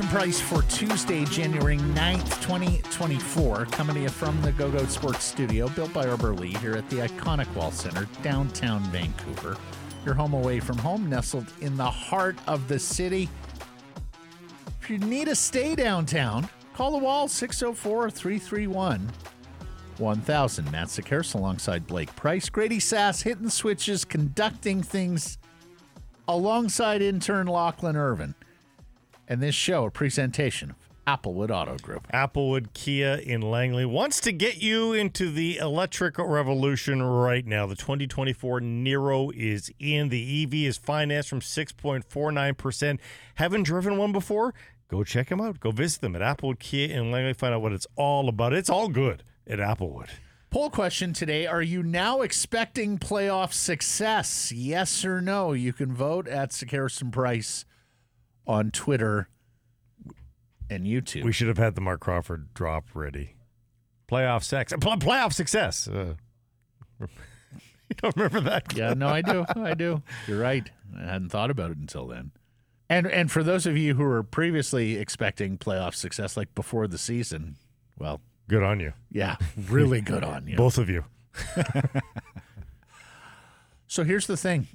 Sekeres and Price for Tuesday, January 9th, 2024. Coming to you from the Go Go Sports Studio, built by Arbor Lee here at the iconic Wall Center, downtown Vancouver. Your home away from home, nestled in the heart of the city. If you need to stay downtown, call the wall 604 331 1000. Matt Sekeres alongside Blake Price. Grady Sass hitting switches, conducting things alongside intern Lachlan Irvin. And this show, a presentation of Applewood Auto Group. Applewood Kia in Langley wants to get you into the electric revolution right now. The 2024 Niro is in. The EV is financed from 6.49%. Haven't driven one before? Go check them out. Go visit them at Applewood Kia in Langley. Find out what it's all about. It's all good at Applewood. Poll question today Are you now expecting playoff success? Yes or no? You can vote at Sekeres and Price on Twitter and YouTube. We should have had the Mark Crawford drop ready. Playoff sex. Pl- playoff success. Uh, you don't remember that? yeah, no, I do. I do. You're right. I hadn't thought about it until then. And and for those of you who were previously expecting playoff success, like before the season, well, good on you. Yeah, really good on you. Both of you. so here's the thing.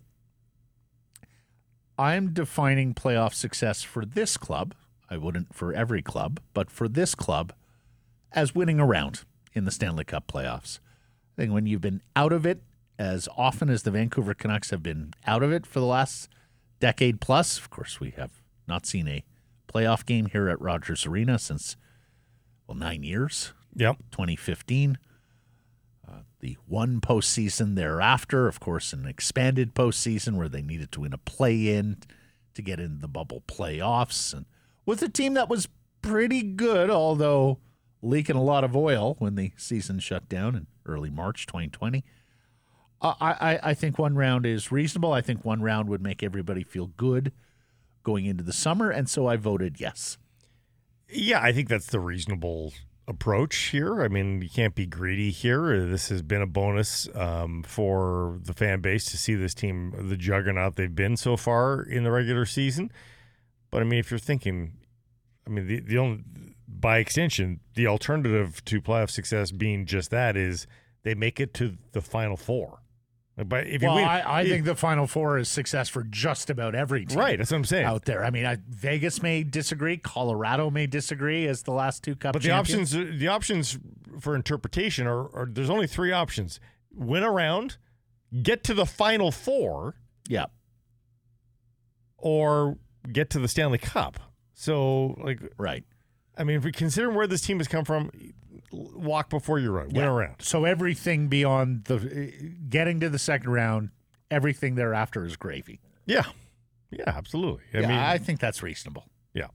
I'm defining playoff success for this club. I wouldn't for every club, but for this club as winning a round in the Stanley Cup playoffs. I think when you've been out of it as often as the Vancouver Canucks have been out of it for the last decade plus, of course, we have not seen a playoff game here at Rogers Arena since, well, nine years. Yep. 2015 the one postseason thereafter, of course, an expanded postseason where they needed to win a play in to get in the bubble playoffs. And with a team that was pretty good, although leaking a lot of oil when the season shut down in early March 2020. Uh, I, I think one round is reasonable. I think one round would make everybody feel good going into the summer. And so I voted yes. Yeah, I think that's the reasonable approach here. I mean, you can't be greedy here. This has been a bonus um, for the fan base to see this team, the juggernaut they've been so far in the regular season. But I mean, if you're thinking, I mean, the, the only, by extension, the alternative to playoff success being just that is they make it to the final four. But if you well, win, I, I if, think the Final Four is success for just about every team. Right, that's what I'm saying. Out there, I mean, I, Vegas may disagree, Colorado may disagree as the last two Cup. But champions. the options, the options for interpretation are, are there's only three options: win a round, get to the Final Four, yeah, or get to the Stanley Cup. So, like, right. I mean, if we consider where this team has come from, walk before you run, win yeah. around. So everything beyond the getting to the second round, everything thereafter is gravy. Yeah, yeah, absolutely. I yeah, mean, I think that's reasonable. Yeah,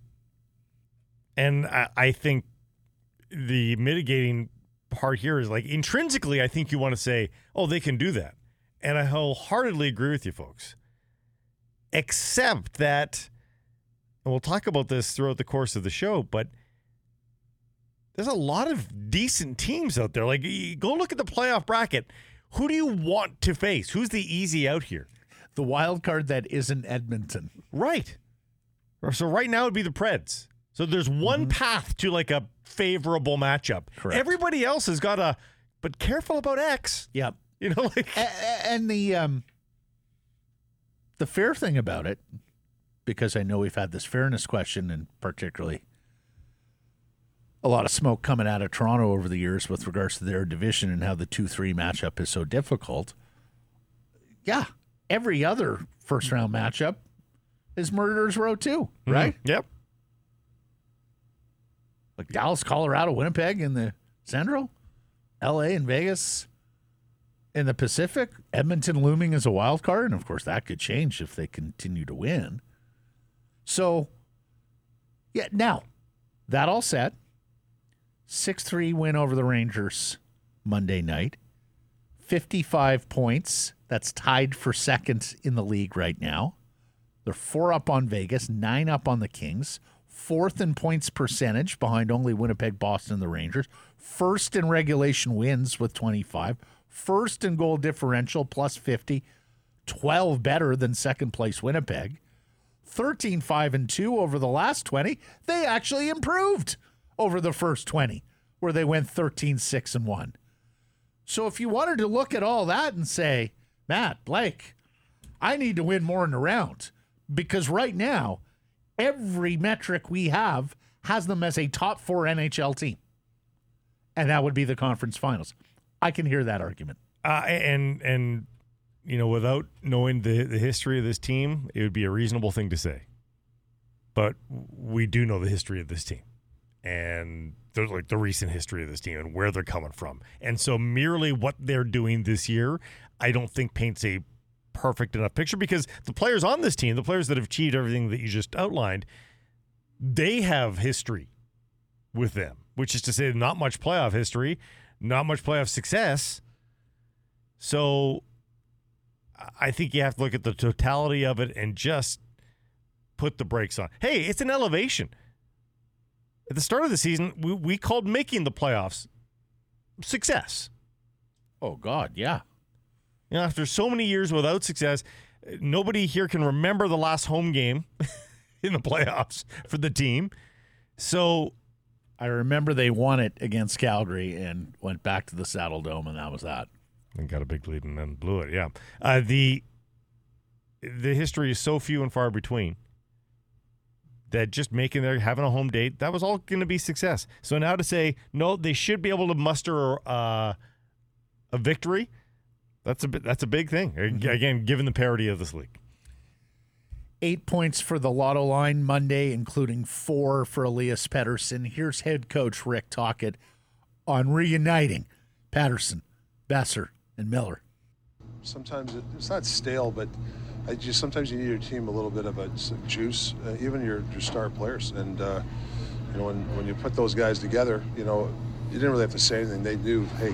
and I, I think the mitigating part here is like intrinsically, I think you want to say, "Oh, they can do that," and I wholeheartedly agree with you, folks. Except that, and we'll talk about this throughout the course of the show, but there's a lot of decent teams out there. Like, go look at the playoff bracket. Who do you want to face? Who's the easy out here? The wild card that isn't Edmonton. Right. So right now it'd be the Preds. So there's one mm-hmm. path to like a favorable matchup. Correct. Everybody else has got a, but careful about X. Yep. You know, like and the um the fair thing about it, because I know we've had this fairness question, and particularly a lot of smoke coming out of Toronto over the years with regards to their division and how the 2 3 matchup is so difficult. Yeah, every other first round matchup is Murderers Row too, mm-hmm. right? Mm-hmm. Yep. Like Dallas, Colorado, Winnipeg in the Central, LA and Vegas in the Pacific, Edmonton looming as a wild card. And of course, that could change if they continue to win. So, yeah, now that all said, 6 3 win over the Rangers Monday night. 55 points. That's tied for second in the league right now. They're four up on Vegas, nine up on the Kings, fourth in points percentage behind only Winnipeg, Boston, and the Rangers, first in regulation wins with 25, first in goal differential plus 50, 12 better than second place Winnipeg, 13 5 and 2 over the last 20. They actually improved over the first 20, where they went 13 6 and 1. So if you wanted to look at all that and say, Matt, Blake, I need to win more in the round because right now, every metric we have has them as a top four NHL team. And that would be the conference finals. I can hear that argument. Uh, and and you know, without knowing the the history of this team, it would be a reasonable thing to say. But we do know the history of this team, and the, like the recent history of this team and where they're coming from. And so, merely what they're doing this year, I don't think paints a perfect enough picture because the players on this team, the players that have achieved everything that you just outlined, they have history with them, which is to say, not much playoff history, not much playoff success. So I think you have to look at the totality of it and just put the brakes on. Hey, it's an elevation. At the start of the season, we, we called making the playoffs success. Oh, God, yeah. You know, after so many years without success, nobody here can remember the last home game in the playoffs for the team. So I remember they won it against Calgary and went back to the Saddle Dome, and that was that. And got a big lead and then blew it. Yeah. Uh, the the history is so few and far between that just making their having a home date that was all going to be success. So now to say no, they should be able to muster uh, a victory. That's a that's a big thing. Again, given the parity of this league. Eight points for the lotto line Monday, including four for Elias Pettersson. Here's head coach Rick Tocchet on reuniting Pettersson, Boeser, and Miller. Sometimes it's not stale, but I just sometimes you need your team a little bit of a juice, uh, even your, your star players. And uh, you know, when, when you put those guys together, you know, you didn't really have to say anything. They knew, hey,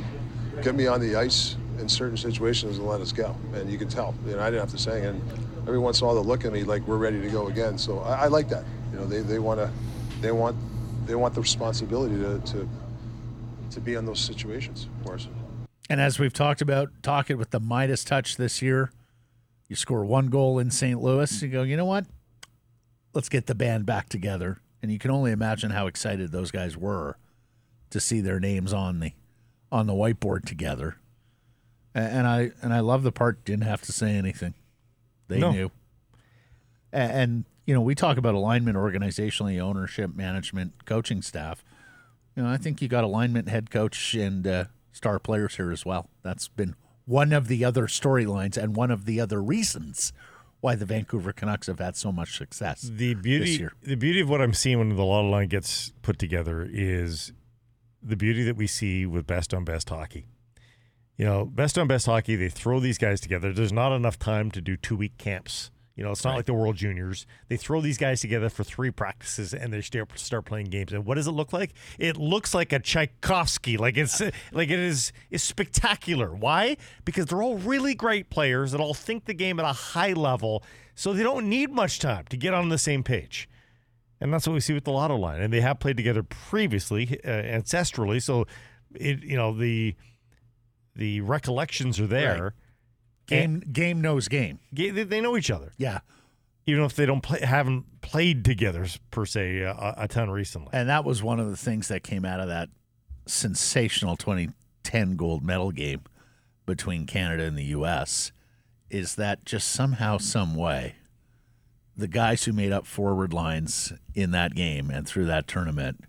get me on the ice in certain situations and let us go. And you can tell. You know, I didn't have to say. And every once in a while, they look at me like we're ready to go again. So I, I like that. You know, they, they want to, they want, they want the responsibility to, to, to be in those situations for us. And as we've talked about, talking with the Midas touch this year, you score one goal in St. Louis, you go, you know what? Let's get the band back together. And you can only imagine how excited those guys were to see their names on the on the whiteboard together. And I and I love the part didn't have to say anything. They no. knew. And, and you know, we talk about alignment organizationally, ownership, management, coaching staff. You know, I think you got alignment, head coach, and uh, star players here as well. That's been one of the other storylines and one of the other reasons why the Vancouver Canucks have had so much success. The beauty, the beauty of what I'm seeing when the Lotto line gets put together is the beauty that we see with best on best hockey. You know, best on best hockey, they throw these guys together. There's not enough time to do two week camps you know, it's not right. like the World Juniors. They throw these guys together for three practices and they start start playing games. And what does it look like? It looks like a Tchaikovsky. Like it's like it is is spectacular. Why? Because they're all really great players that all think the game at a high level, so they don't need much time to get on the same page. And that's what we see with the Lotto line. And they have played together previously, uh, ancestrally. So, it you know the the recollections are there. Right Game game knows game. They, they know each other. Yeah. Even if they don't play, haven't played together per se uh, a, a ton recently. And that was one of the things that came out of that sensational 2010 gold medal game between Canada and the U.S. Is that just somehow, some way, the guys who made up forward lines in that game and through that tournament,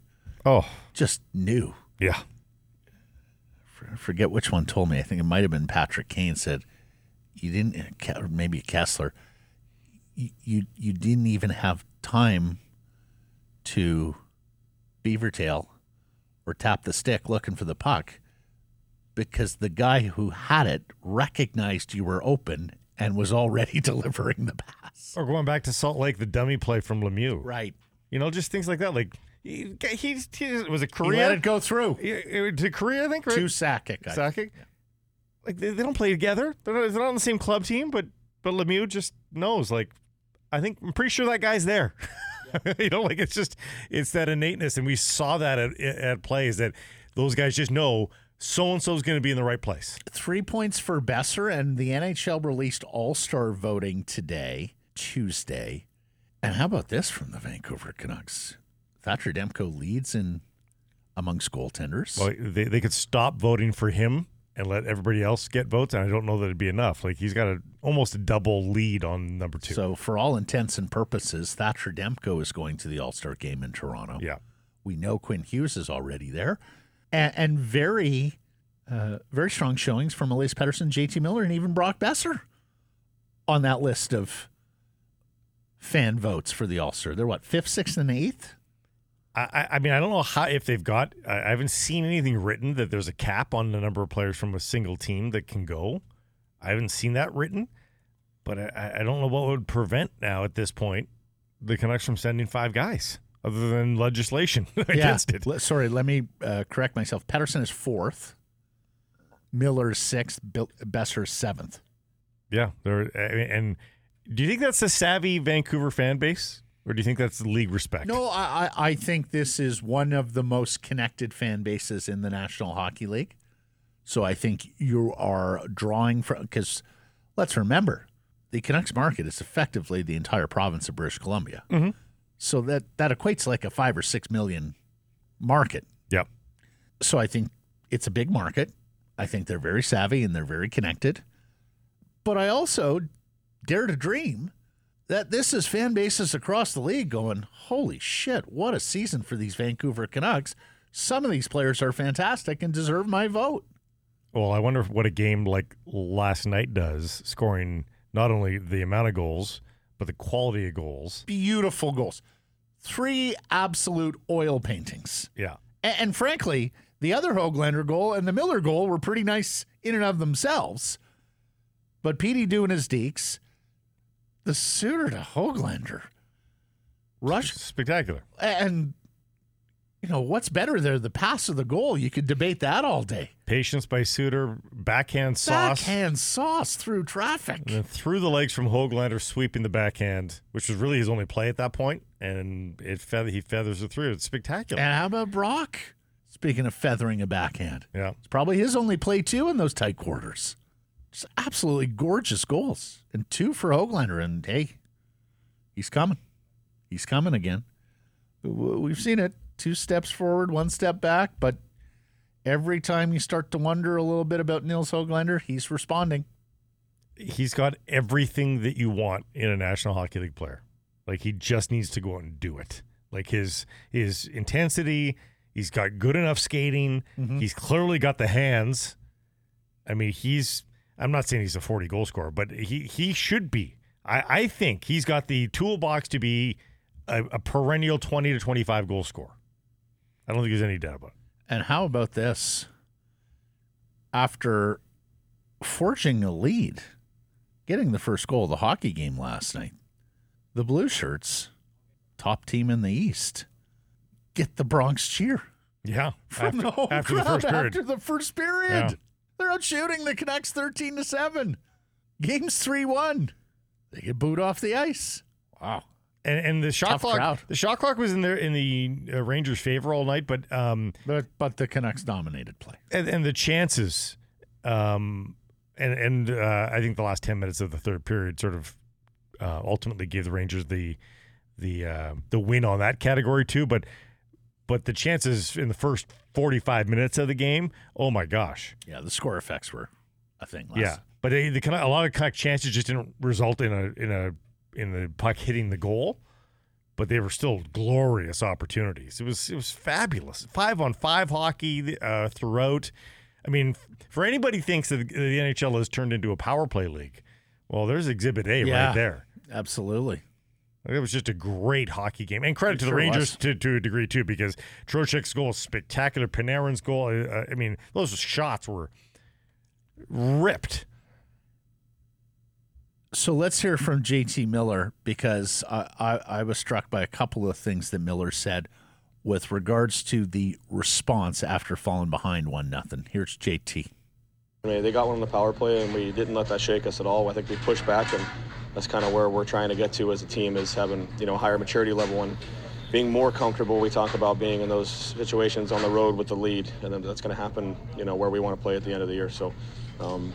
oh, just knew. Yeah. forget which one told me. I think it might have been Patrick Kane said you didn't maybe Kesler you, you you didn't even have time to beaver tail or tap the stick looking for the puck because the guy who had it recognized you were open and was already delivering the pass. Or going back to Salt Lake, the dummy play from Lemieux. Right. You know, just things like that. Like he, he, he was a Korea. He let it go through. to Kariya, I think, right? To Sakic. Sakic. Yeah like they, they don't play together. They're not, they're not on the same club team, but but Lemieux just knows. Like, I think I'm pretty sure that guy's there. you know, like it's just it's that innateness, and we saw that at at plays that those guys just know so and so is going to be in the right place. Three points for Boeser, and the NHL released All Star voting today, Tuesday, And how about this from the Vancouver Canucks? Thatcher Demko leads in amongst goaltenders. Well, they, they could stop voting for him and let everybody else get votes, and I don't know that it'd be enough. Like he's got a almost a double lead on number two. So, for all intents and purposes, Thatcher Demko is going to the All Star game in Toronto. yeah, We know Quinn Hughes is already there, and, and very, uh, very strong showings from Elias Pettersson, JT Miller, and even Brock Boeser on that list of fan votes for the All Star. They're what fifth, sixth, and eighth. I, I- mean, I don't know how if they've got. I haven't seen anything written that there's a cap on the number of players from a single team that can go. I haven't seen that written, but I, I don't know what would prevent now at this point the Canucks from sending five guys, other than legislation against it. Sorry, let me uh, correct myself. Pettersson is fourth. Miller is sixth. Bill- Boeser seventh. Yeah, there. And do you think that's a savvy Vancouver fan base, or do you think that's league respect? No, I, I think this is one of the most connected fan bases in the National Hockey League. So I think you are drawing from because let's remember the Canucks market is effectively the entire province of British Columbia. Mhm. So that that equates to like a five or six million market. Yep. So I think it's a big market. I think they're very savvy and they're very connected. But I also dare to dream that this is fan bases across the league going, holy shit, what a season for these Vancouver Canucks. Some of these players are fantastic and deserve my vote. Well, I wonder what a game like last night does, scoring not only the amount of goals but the quality of goals. Beautiful goals. Three absolute oil paintings. Yeah. A- And, frankly, the other Hoglander goal and the Miller goal were pretty nice in and of themselves. But Petey doing his deeks, the Suter to Hoglander, rush Spectacular. and you know what's better there the pass or the goal you could debate that all day Patience by Suter, backhand sauce, backhand sauce through traffic and then through the legs from Hoglander, sweeping the backhand, which was really his only play at that point, and it feather he feathers it through. It's spectacular. and how about brock speaking of feathering a backhand yeah. it's probably his only play too in those tight quarters just absolutely gorgeous goals and two for Hoglander and hey he's coming he's coming again we've seen it two steps forward one step back but every time you start to wonder a little bit about Nils Hoglander he's responding He's got everything that you want in a National Hockey League player. Like he just needs to go out and do it. Like his his intensity, he's got good enough skating. Mm-hmm. He's clearly got the hands. I mean, he's I'm not saying he's a 40 goal scorer, but he he should be. I, I think he's got the toolbox to be a, a perennial 20 to 25 goal scorer. I don't think there's any doubt about it. And how about this? After forging a lead, getting the first goal of the hockey game last night, the Blue Shirts, top team in the East, get the Bronx cheer Yeah. from after, the home after the first period. After the first period, Yeah. They're out shooting the Canucks thirteen to seven. Game's three one. They get booed off the ice. Wow. And, and the shot Tough clock, crowd. the shot clock was in there in the uh, Rangers' favor all night, but um, But but the Canucks dominated play. and, and the chances, um, and and uh, I think the last ten minutes of the third period sort of uh, ultimately gave the Rangers the the uh, the win on that category too. But but the chances in the first forty five minutes of the game, oh my gosh, Yeah, the score effects were a thing last yeah. But they, a lot of chances just didn't result in a in a in the puck hitting the goal, but they were still glorious opportunities. It was it was fabulous. Five on five hockey uh, throughout. I mean, for anybody who thinks that the NHL has turned into a power play league, well, there's Exhibit A Yeah. right there. Absolutely. It was just a great hockey game, and credit It to the sure Rangers to, to a degree too, because Trocheck's goal was spectacular. Panarin's goal, uh, I mean, those shots were ripped. So let's hear from JT Miller because I, I, I was struck by a couple of things that Miller said with regards to the response after falling behind one nothing. Here's JT. I mean, they got one on the power play, and we didn't let that shake us at all. I think we pushed back, and that's kind of where we're trying to get to as a team is having you know higher maturity level and being more comfortable. We talk about being in those situations on the road with the lead, and then that's going to happen. You know where we want to play at the end of the year. So. Um,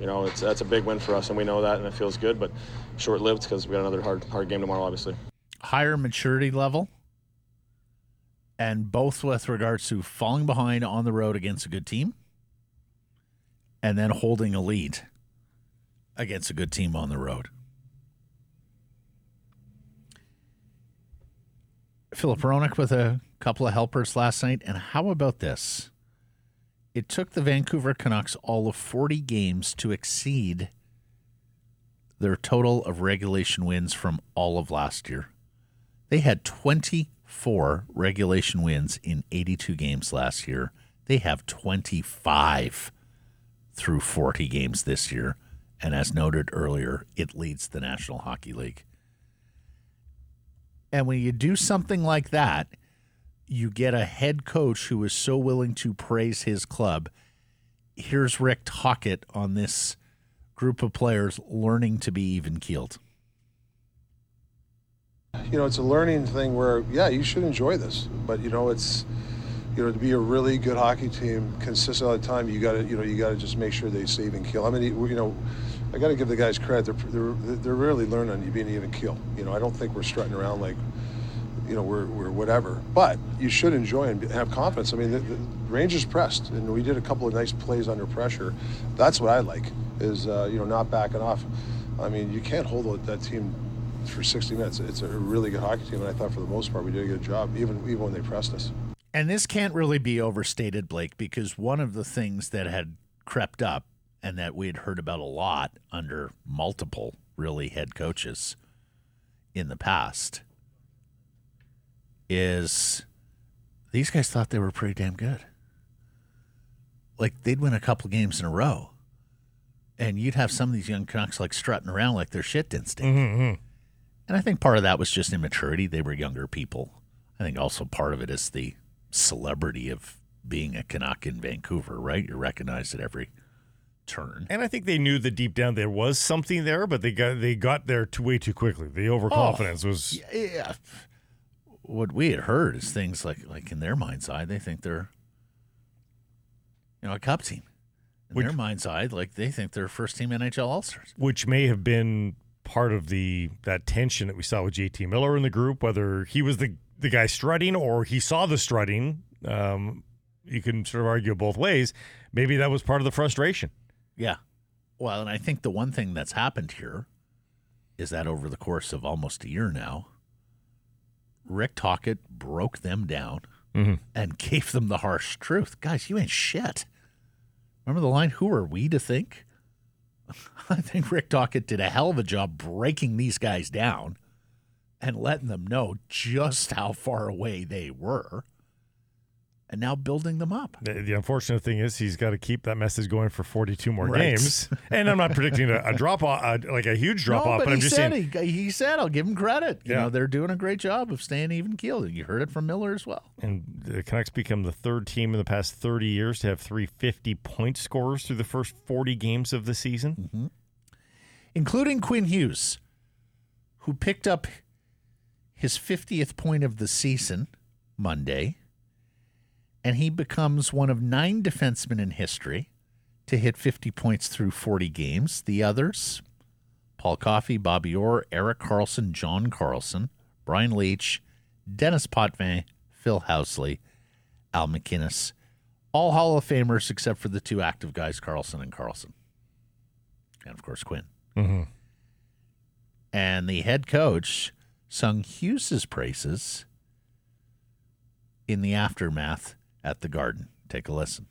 you know, it's that's a big win for us, and we know that, and it feels good, but short-lived because we got another hard hard game tomorrow, obviously. Higher maturity level, and both with regards to falling behind on the road against a good team, and then holding a lead against a good team on the road. Filip Hronek with a couple of helpers last night. And how about this? It took the Vancouver Canucks all of 40 games to exceed their total of regulation wins from all of last year. They had 24 regulation wins in 82 games last year. They have 25 through 40 games this year. And as noted earlier, it leads the National Hockey League. And when you do something like that, you get a head coach who is so willing to praise his club. Here's Rick Tocchet on this group of players learning to be even keeled. You know, it's a learning thing where, yeah, you should enjoy this, but you know, it's you know, to be a really good hockey team consistent all the time, you got to, you know, you got to just make sure they save and kill. I mean, you know, I got to give the guys credit. They're, they're, they're really learning on being even kill. You know, I don't think we're strutting around like, you know, we're, we're whatever. But you should enjoy and have confidence. I mean, the, the Rangers pressed, and we did a couple of nice plays under pressure. That's what I like, is, uh, you know, not backing off. I mean, you can't hold that team for 60 minutes. It's a really good hockey team, and I thought for the most part we did a good job, even even when they pressed us. And this can't really be overstated, Blake, because one of the things that had crept up and that we had heard about a lot under multiple really head coaches in the past is these guys thought they were pretty damn good. Like they'd win a couple games in a row. And you'd have some of these young Canucks like strutting around like their shit didn't stink. Mm-hmm. And I think part of that was just immaturity. They were younger people. I think also part of it is the celebrity of being a Canuck in Vancouver, right? You're recognized at every turn. And I think they knew that deep down there was something there, but they got they got there too way too quickly. The oh, overconfidence oh, was yeah. What we had heard is things like like in their mind's eye, they think they're you know a cup team. In which, their mind's eye, like they think they're first team NHL All Stars, which may have been part of the that tension that we saw with JT Miller in the group, whether he was the the guy strutting or he saw the strutting. Um, you can sort of argue both ways. Maybe that was part of the frustration. Yeah. Well, and I think the one thing that's happened here is that over the course of almost a year now, Rick Tocchet broke them down mm-hmm. and gave them the harsh truth. Guys, you ain't shit. Remember the line, who are we to think? I think Rick Tocchet did a hell of a job breaking these guys down and letting them know just how far away they were and now building them up. The, the, unfortunate thing is he's got to keep that message going for 42 more right. games. and I'm not predicting a, a drop off, uh, like a huge drop no, off, but, but I'm just saying. He, he, said, I'll give him credit. You yeah. know, they're doing a great job of staying even keeled. You heard it from Miller as well. And the Canucks become the third team in the past 30 years to have three 50 point scorers through the first 40 games of the season, mm-hmm. including Quinn Hughes, who picked up his 50th point of the season Monday, and he becomes one of nine defensemen in history to hit 50 points through 40 games. The others, Paul Coffey, Bobby Orr, Erik Karlsson, John Carlson, Brian Leetch, Denis Potvin, Phil Housley, Al MacInnis, all Hall of Famers except for the two active guys, Carlson and Carlson. And of course, Quinn. Mm-hmm. And the head coach sung Hughes's praises in the aftermath at the Garden. Take a listen.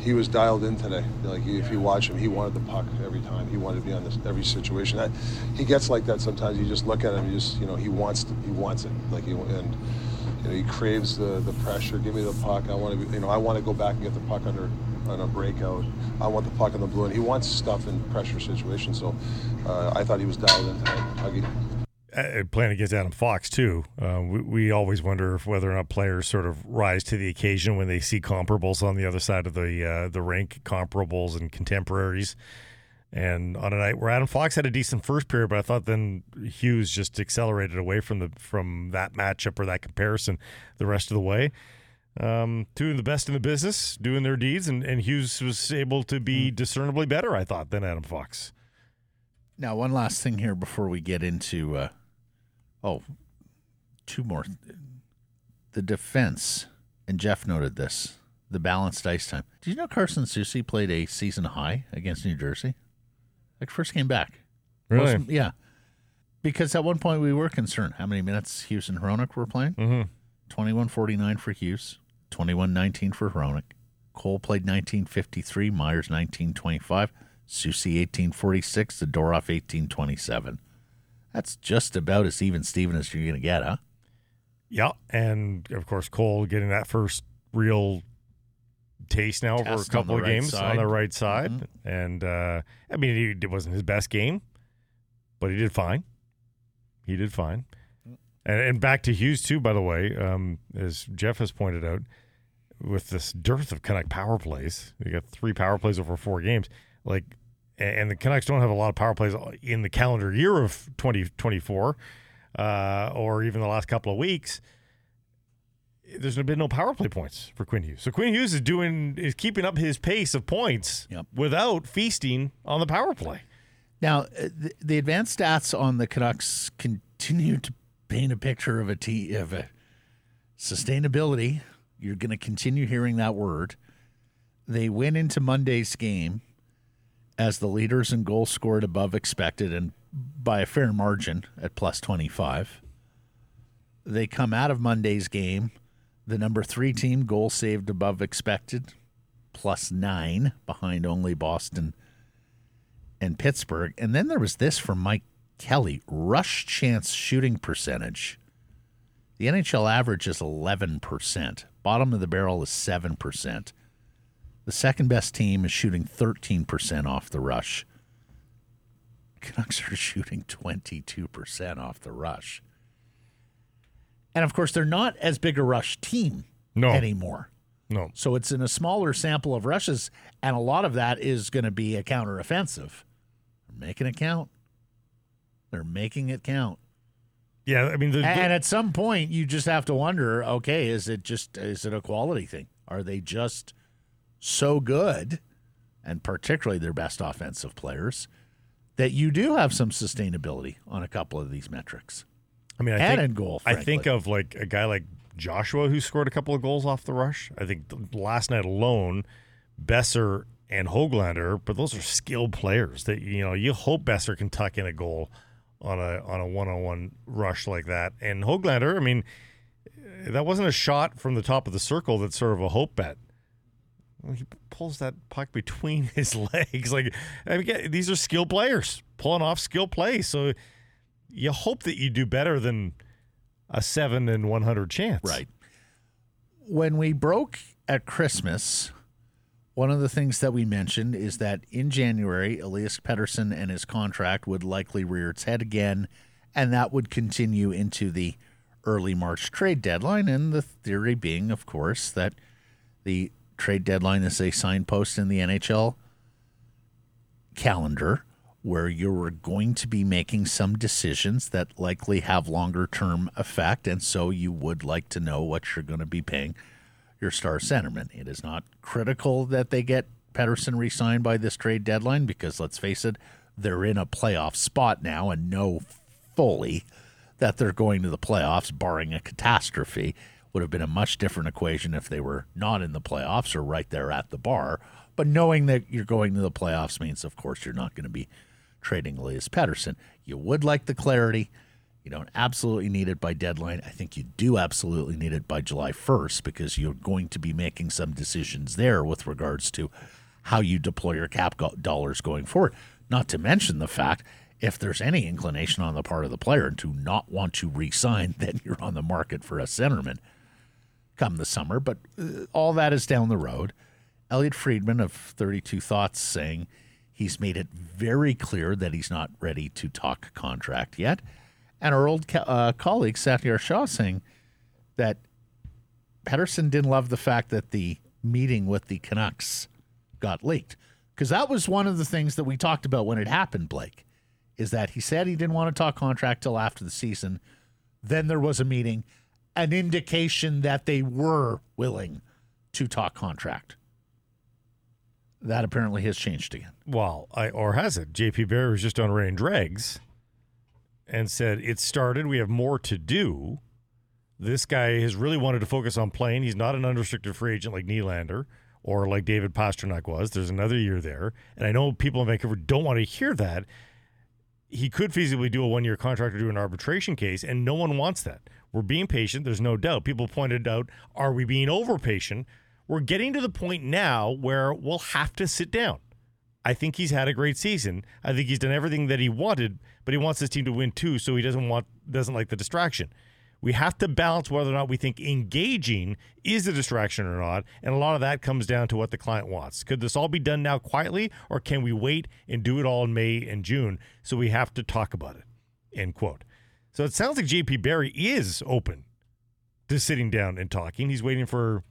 He was dialed in today. Like if you watch him, he wanted the puck every time. He wanted to be on this every situation. That, he gets like that sometimes. You just look at him. You just you know he wants to, he wants it. Like he and you know he craves the the pressure. Give me the puck. I want to you know I want to go back and get the puck under on a breakout. I want the puck in the blue, and he wants stuff in pressure situations. So uh, I thought he was dialed in tonight. Huggy playing against Adam Fox too. Uh, we, we always wonder if whether or not players sort of rise to the occasion when they see comparables on the other side of the uh, the rink, comparables and contemporaries. And on a night where Adam Fox had a decent first period, but I thought then Hughes just accelerated away from the from that matchup or that comparison the rest of the way. um, two of the best in the business doing their deeds, and, and Hughes was able to be discernibly better, I thought, than Adam Fox. Now, one last thing here before we get into, uh, oh, two more. The defense, and Jeff noted this, the balanced ice time. Did you know Carson Soucy played a season high against New Jersey? Like, first came back. Really? Most- yeah. Because at one point we were concerned how many minutes Hughes and Hronek were playing. Mm-hmm. 21 49 for Hughes, 21.19 for Hronek. Cole played 1953, Myers 1925, Soucy 1846, Zadorov 1827. That's just about as even Steven as you're going to get, huh? Yeah, and of course Cole getting that first real taste now for a couple of right games side. on the right side, Mhm. and uh, I mean it wasn't his best game, but he did fine. He did fine, and, and back to Hughes too. By the way, um, as Jeff has pointed out, with this dearth of Canuck power plays, you got three power plays over four games, like. And the Canucks don't have a lot of power plays in the calendar year of 2024, uh, or even the last couple of weeks there's been no power play points for Quinn Hughes. So Quinn Hughes is doing is keeping up his pace of points Yep. without feasting on the power play. Now, uh, the, the advanced stats on the Canucks continue to paint a picture of a t of a sustainability. You're going to continue hearing that word. They went into Monday's game as the leaders in goals scored above expected and by a fair margin at plus 25. They come out of Monday's game, the number three team goal saved above expected, plus nine, behind only Boston and Pittsburgh. And then there was this from Mike Kelly rush chance shooting percentage. The NHL average is 11%. Bottom of the barrel is 7%. The second best team is shooting 13% off the rush. Canucks are shooting 22% off the rush. And of course, they're not as big a rush team No. anymore. No. So it's in a smaller sample of rushes, and a lot of that is going to be a counteroffensive. They're making it count. They're making it count. Yeah, I mean the, the- And at some point, you just have to wonder: Okay, is it just is it a quality thing? Are they just so good, and particularly their best offensive players, that you do have some sustainability on a couple of these metrics? I mean I and think in goal, I think of like a guy like Joshua who scored a couple of goals off the rush. I think last night alone, Boeser and Hoglander, but those are skilled players that you know you hope Boeser can tuck in a goal on a on a one on one rush like that. And Hoglander, I mean, that wasn't a shot from the top of the circle. That's sort of a hope bet. He pulls that puck between his legs. Like I mean, these are skilled players pulling off skill plays. So you hope that you do better than a seven and one hundred chance. Right. When we broke at Christmas, one of the things that we mentioned is that in January, Elias Pettersson and his contract would likely rear its head again, and that would continue into the early March trade deadline. And the theory being, of course, that the trade deadline is a signpost in the NHL calendar where you're going to be making some decisions that likely have longer term effect. And so you would like to know what you're going to be paying your star centerman. It is not critical that they get Pettersson re signed by this trade deadline because let's face it, they're in a playoff spot now and know fully that they're going to the playoffs, barring a catastrophe. Would have been a much different equation if they were not in the playoffs or right there at the bar. But knowing that you're going to the playoffs means, of course, you're not going to be trading Elias Pettersson. You would like the clarity. You don't absolutely need it by deadline. I think you do absolutely need it by July 1st because you're going to be making some decisions there with regards to how you deploy your cap dollars going forward. Not to mention the fact if there's any inclination on the part of the player to not want to re sign, then you're on the market for a centerman come the summer. But uh, all that is down the road. Elliot Friedman of 32 Thoughts saying he's made it very clear that he's not ready to talk contract yet. And our old co- uh, colleague, Satiar Shah, saying that Pettersson didn't love the fact that the meeting with the Canucks got leaked. Because that was one of the things that we talked about when it happened, Blake, is that he said he didn't want to talk contract till after the season. Then there was a meeting an indication that they were willing to talk contract. That apparently has changed again. Well, I, or has it? JP Barry was just on Rain Dregs and said, It started. We have more to do. This guy has really wanted to focus on playing. He's not an unrestricted free agent like Nylander or like David Pastrnak was. There's another year there. And I know people in Vancouver don't want to hear that. He could feasibly do a one year contract or do an arbitration case, and no one wants that. We're being patient. There's no doubt. People pointed out, are we being over patient? We're getting to the point now where we'll have to sit down. I think he's had a great season. I think he's done everything that he wanted, but he wants his team to win too, so he doesn't want doesn't like the distraction. We have to balance whether or not we think engaging is a distraction or not, and a lot of that comes down to what the client wants. Could this all be done now quietly, or can we wait and do it all in May and June? So we have to talk about it. End quote. So it sounds like JP Barry is open to sitting down and talking. He's waiting for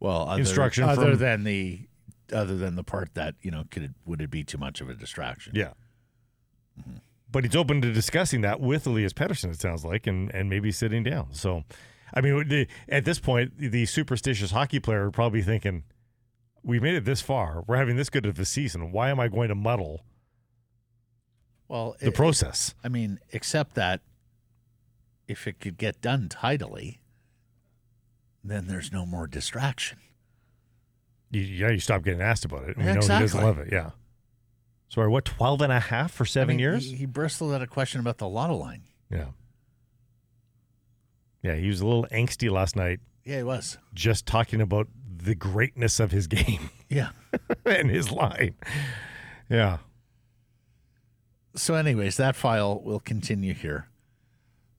Well, other, Instruction other from- than the other than the part that you know could it, would it be too much of a distraction? Yeah. Mm-hmm. But he's open to discussing that with Elias Pettersson, it sounds like, and, and maybe sitting down. So, I mean, the, at this point, the superstitious hockey player would probably thinking, we made it this far. We're having this good of a season. Why am I going to muddle Well, the it- process? I mean, except that if it could get done tidily, then there's no more distraction. You, yeah, you stop getting asked about it. We know he Exactly. doesn't love it. Yeah. Sorry, what, 12 and a half for I seven mean, years? He, he bristled at a question about the lotto line. yeah. Yeah, he was a little angsty last night Yeah, he was. just talking about the greatness of his game Yeah. and his line. Yeah. So, anyways, that file will continue here.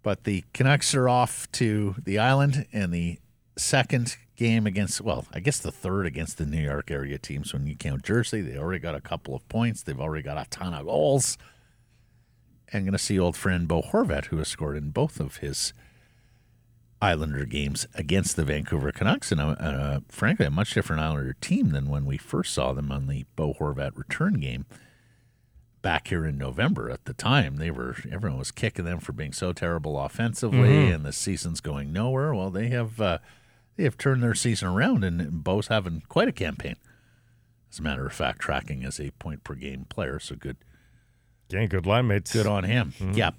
But the Canucks are off to the island, and the second game against, well, I guess the third against the New York area teams when you count Jersey. They already got a couple of points, they've already got a ton of goals. And going to see old friend Bo Horvat, who has scored in both of his Islander games against the Vancouver Canucks, and uh, uh, frankly, a much different Islander team than when we first saw them on the Bo Horvat return game back here in November. At the time, they were everyone was kicking them for being so terrible offensively, and the season's going nowhere. Well, they have uh, they have turned their season around, and Bo's having quite a campaign. As a matter of fact, tracking as a point per game player, so good Gang, good line mates. Good on him. Yeah.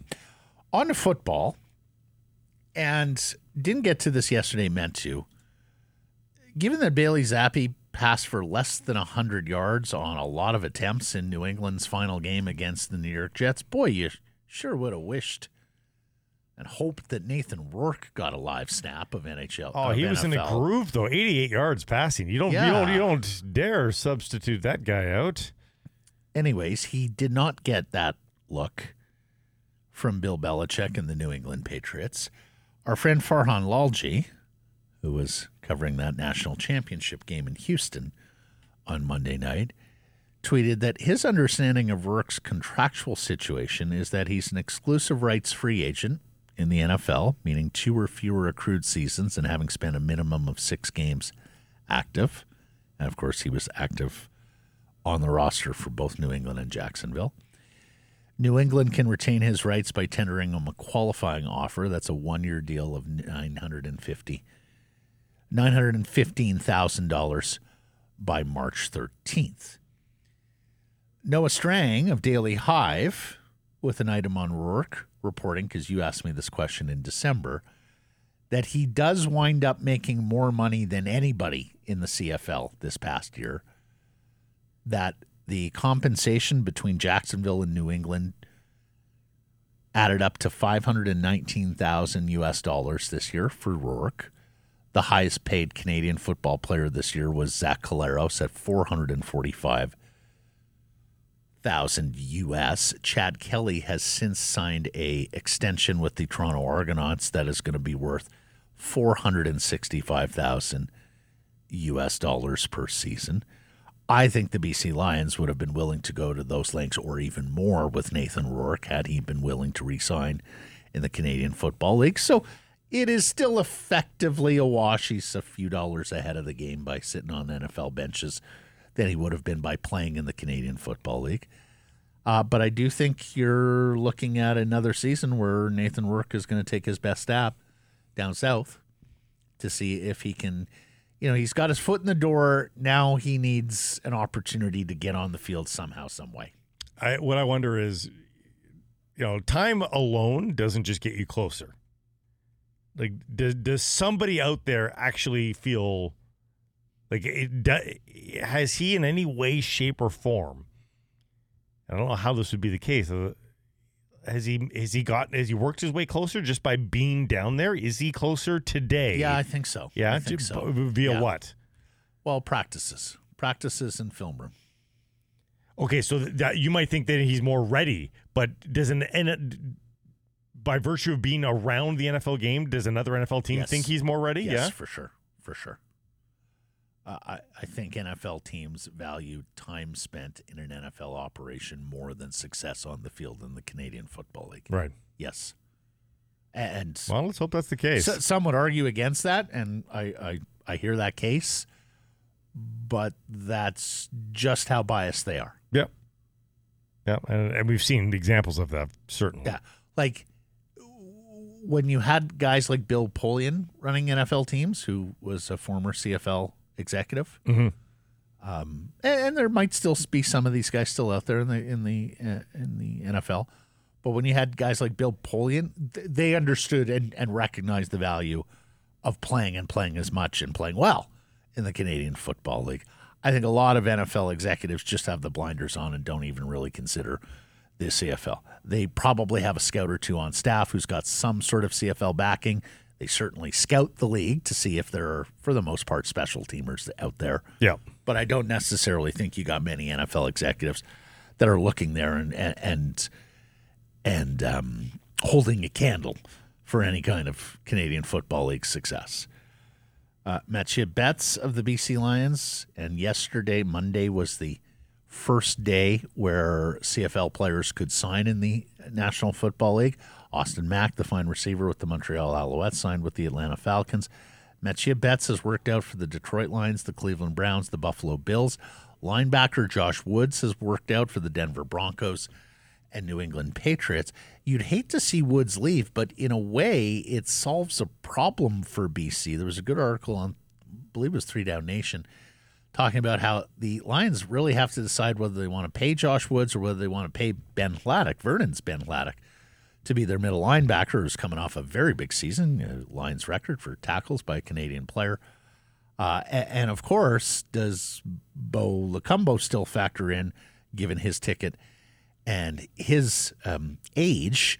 On to football, and didn't get to this yesterday, meant to. Given that Bailey Zappe passed for less than 100 yards on a lot of attempts in New England's final game against the New York Jets, boy, you sure would have wished and hoped that Nathan Rourke got a live snap of NHL. Oh, of he was in a groove though. 88 yards passing. You don't, Yeah. you don't, you don't dare substitute that guy out. anyways, he did not get that look from Bill Belichick and the New England Patriots. Our friend Farhan Lalji, who was covering that national championship game in Houston on Monday night, tweeted that his understanding of Rourke's contractual situation is that he's an exclusive rights free agent in the NFL, meaning two or fewer accrued seasons and having spent a minimum of six games active. And of course, he was active on the roster for both New England and Jacksonville. New England can retain his rights by tendering him a qualifying offer. That's a one year deal of 950 $915,000 by March 13th. Noah Strang of Daily Hive, with an item on Rourke, reporting, because you asked me this question in December, that he does wind up making more money than anybody in the CFL this past year, that the compensation between Jacksonville and New England added up to 519,000 US dollars this year for Rourke. The highest paid Canadian football player this year was Zach Collaros at 445,000 US. Chad Kelly has since signed a extension with the Toronto Argonauts that is going to be worth 465,000 US dollars per season. I think the BC Lions would have been willing to go to those lengths or even more with Nathan Rourke had he been willing to resign in the Canadian Football League. So it is still effectively a wash. He's a few dollars ahead of the game by sitting on NFL benches than he would have been by playing in the Canadian Football League. Uh, but I do think you're looking at another season where Nathan Rourke is going to take his best stab down south to see if he can. You know, he's got his foot in the door. Now he needs an opportunity to get on the field somehow, some way. I, what I wonder is, you know, time alone doesn't just get you closer. Like, does does somebody out there actually feel like it? do- Has he in any way, shape, or form? I don't know how this would be the case. uh, Has he has he got has he worked his way closer just by being down there? Is he closer today? Yeah, I think so. yeah. I think so. Via Yeah. what? Well, practices, practices in film room. Okay, so that you might think that he's more ready, but does an by virtue of being around the NFL game, does another NFL team Yes. think he's more ready? Yes, yeah. for sure, for sure. Uh, I I think NFL teams value time spent in an NFL operation more than success on the field in the Canadian Football League. Right. Yes, and Well, let's hope that's the case. so, some would argue against that, and I, I I hear that case, but that's just how biased they are. Yep. Yeah, and, and we've seen examples of that certainly. Yeah, like when you had guys like Bill Polian running NFL teams, who was a former CFL executive, Mhm. um, and, and there might still be some of these guys still out there in the in the uh, in the NFL. But when you had guys like Bill Polian, th- they understood and, and recognized the value of playing and playing as much and playing well in the Canadian Football League. I think a lot of NFL executives just have the blinders on and don't even really consider the CFL. They probably have a scout or two on staff who's got some sort of CFL backing. They certainly scout the league to see if there are, for the most part, special teamers out there. Yeah. But I don't necessarily think you got many NFL executives that are looking there and and and, um, holding a candle for any kind of Canadian Football League success. Uh, Mathieu Betts of the BC Lions, and yesterday, Monday, was the first day where CFL players could sign in the National Football League. Austin Mack, the fine receiver with the Montreal Alouettes, signed with the Atlanta Falcons. Mathieu Betts has worked out for the Detroit Lions, the Cleveland Browns, the Buffalo Bills. Linebacker Josh Woods has worked out for the Denver Broncos and New England Patriots. You'd hate to see Woods leave, but in a way, it solves a problem for BC. There was a good article on, I believe it was Three Down Nation, talking about how the Lions really have to decide whether they want to pay Josh Woods or whether they want to pay Ben Hladik, Vernon's Ben Hladik, to be their middle linebacker, who's coming off a very big season, uh, Lions record for tackles by a Canadian player. Uh, a- and, of course, does Bo Lokombo still factor in, given his ticket and his um, age?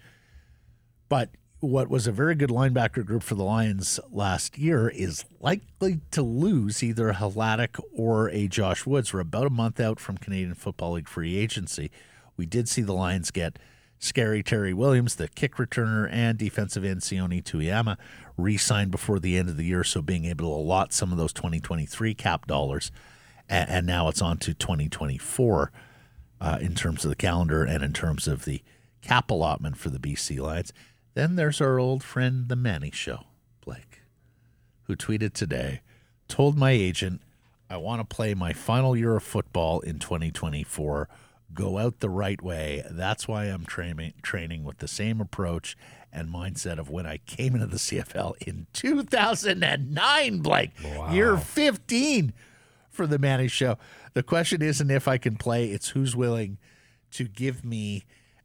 But what was a very good linebacker group for the Lions last year is likely to lose either Hladik or a Josh Woods. We're about a month out from Canadian Football League free agency. We did see the Lions get Scary Terry Williams, the kick returner, and defensive end Sione Teuhema re signed before the end of the year. So being able to allot some of those 2023 cap dollars. And, and now it's on to 2024 uh, in terms of the calendar and in terms of the cap allotment for the BC Lions. Then there's our old friend, the Manny Show, Blake, who tweeted today, told my agent, I want to play my final year of football in 2024. Go out the right way. That's why I'm training training with the same approach and mindset of when I came into the CFL in 2009, Blake. Year 15 for the Manny Show. The question isn't if I can play, it's who's willing to give me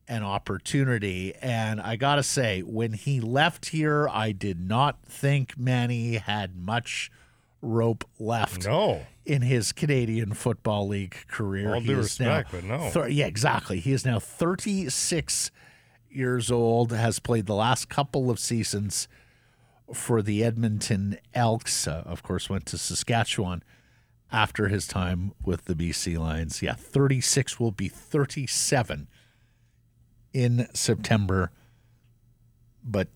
an opportunity. And I got to say, when he left here, I did not think Manny had much rope left No. in his Canadian Football League career. All due is now respect, but no. thir- yeah, exactly. He is now 36 years old, has played the last couple of seasons for the Edmonton Elks. Uh, of course, went to Saskatchewan after his time with the BC Lions. Yeah, 36 will be 37 in September. But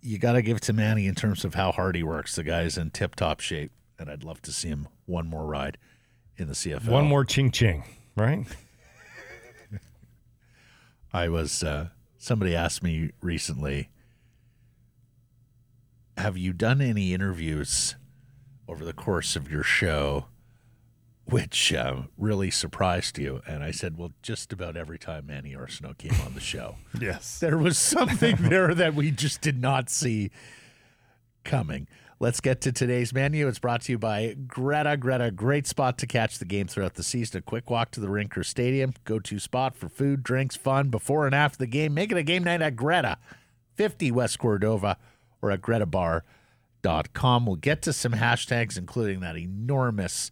you got to give it to Manny in terms of how hard he works. The guy's in tip top shape, and I'd love to see him one more ride in the CFL. One more ching ching, right? I was uh, somebody asked me recently, have you done any interviews over the course of your show which uh, really surprised you? And I said, well, just about every time Manny Arceneaux came on the show, Yes. there was something there that we just did not see coming. Let's get to today's menu. It's brought to you by Greta. Greta, great spot to catch the game throughout the season. A quick walk to the rink or stadium. Go to spot for food, drinks, fun before and after the game. Make it a game night at Greta, 50 West Cordova, or at gretabar.com. We'll get to some hashtags, including that enormous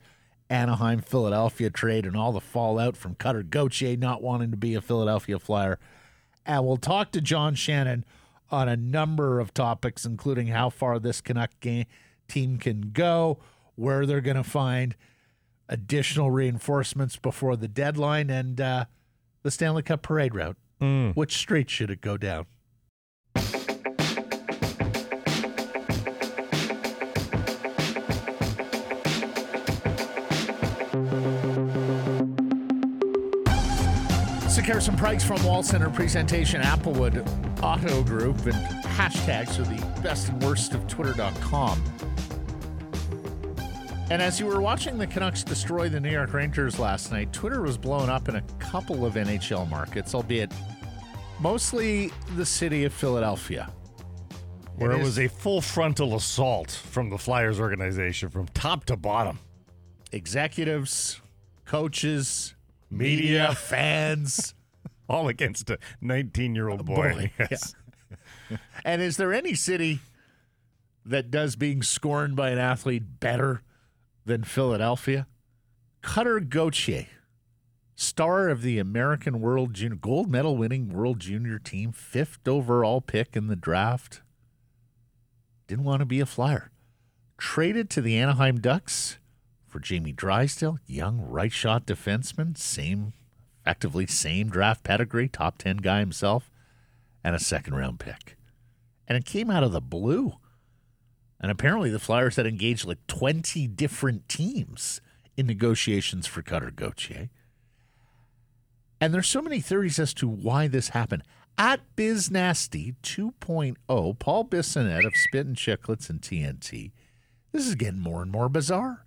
Anaheim Philadelphia trade and all the fallout from Cutter Gauthier not wanting to be a Philadelphia Flyer. And we'll talk to John Shannon on a number of topics, including how far this Canuck game, team can go, where they're going to find additional reinforcements before the deadline, and uh, the Stanley Cup parade route. Which street should it go down? Harrison Price from Wall Center presentation, Applewood Auto Group, and hashtags are the best and worst of Twitter.com. And as you were watching the Canucks destroy the New York Rangers last night, Twitter was blown up in a couple of NHL markets, albeit mostly the city of Philadelphia. Where it was a full frontal assault from the Flyers organization from top to bottom. Executives, coaches, Media. fans. All against a 19 year old boy. boy, Yes. And is there any city that does being scorned by an athlete better than Philadelphia? Cutter Gauthier, star of the American World Junior gold medal winning World Junior team, fifth overall pick in the draft. Didn't want to be a flyer. Traded to the Anaheim Ducks for Jamie Drysdale, young right shot defenseman, same effectively same draft pedigree, top 10 guy himself, and a second round pick. And it came out of the blue. And apparently the Flyers had engaged like 20 different teams in negotiations for Cutter Gauthier. And there's so many theories as to why this happened. At BizNasty 2.0, Paul Bissonette of Spit and Chicklets and TNT, this is getting more and more bizarre.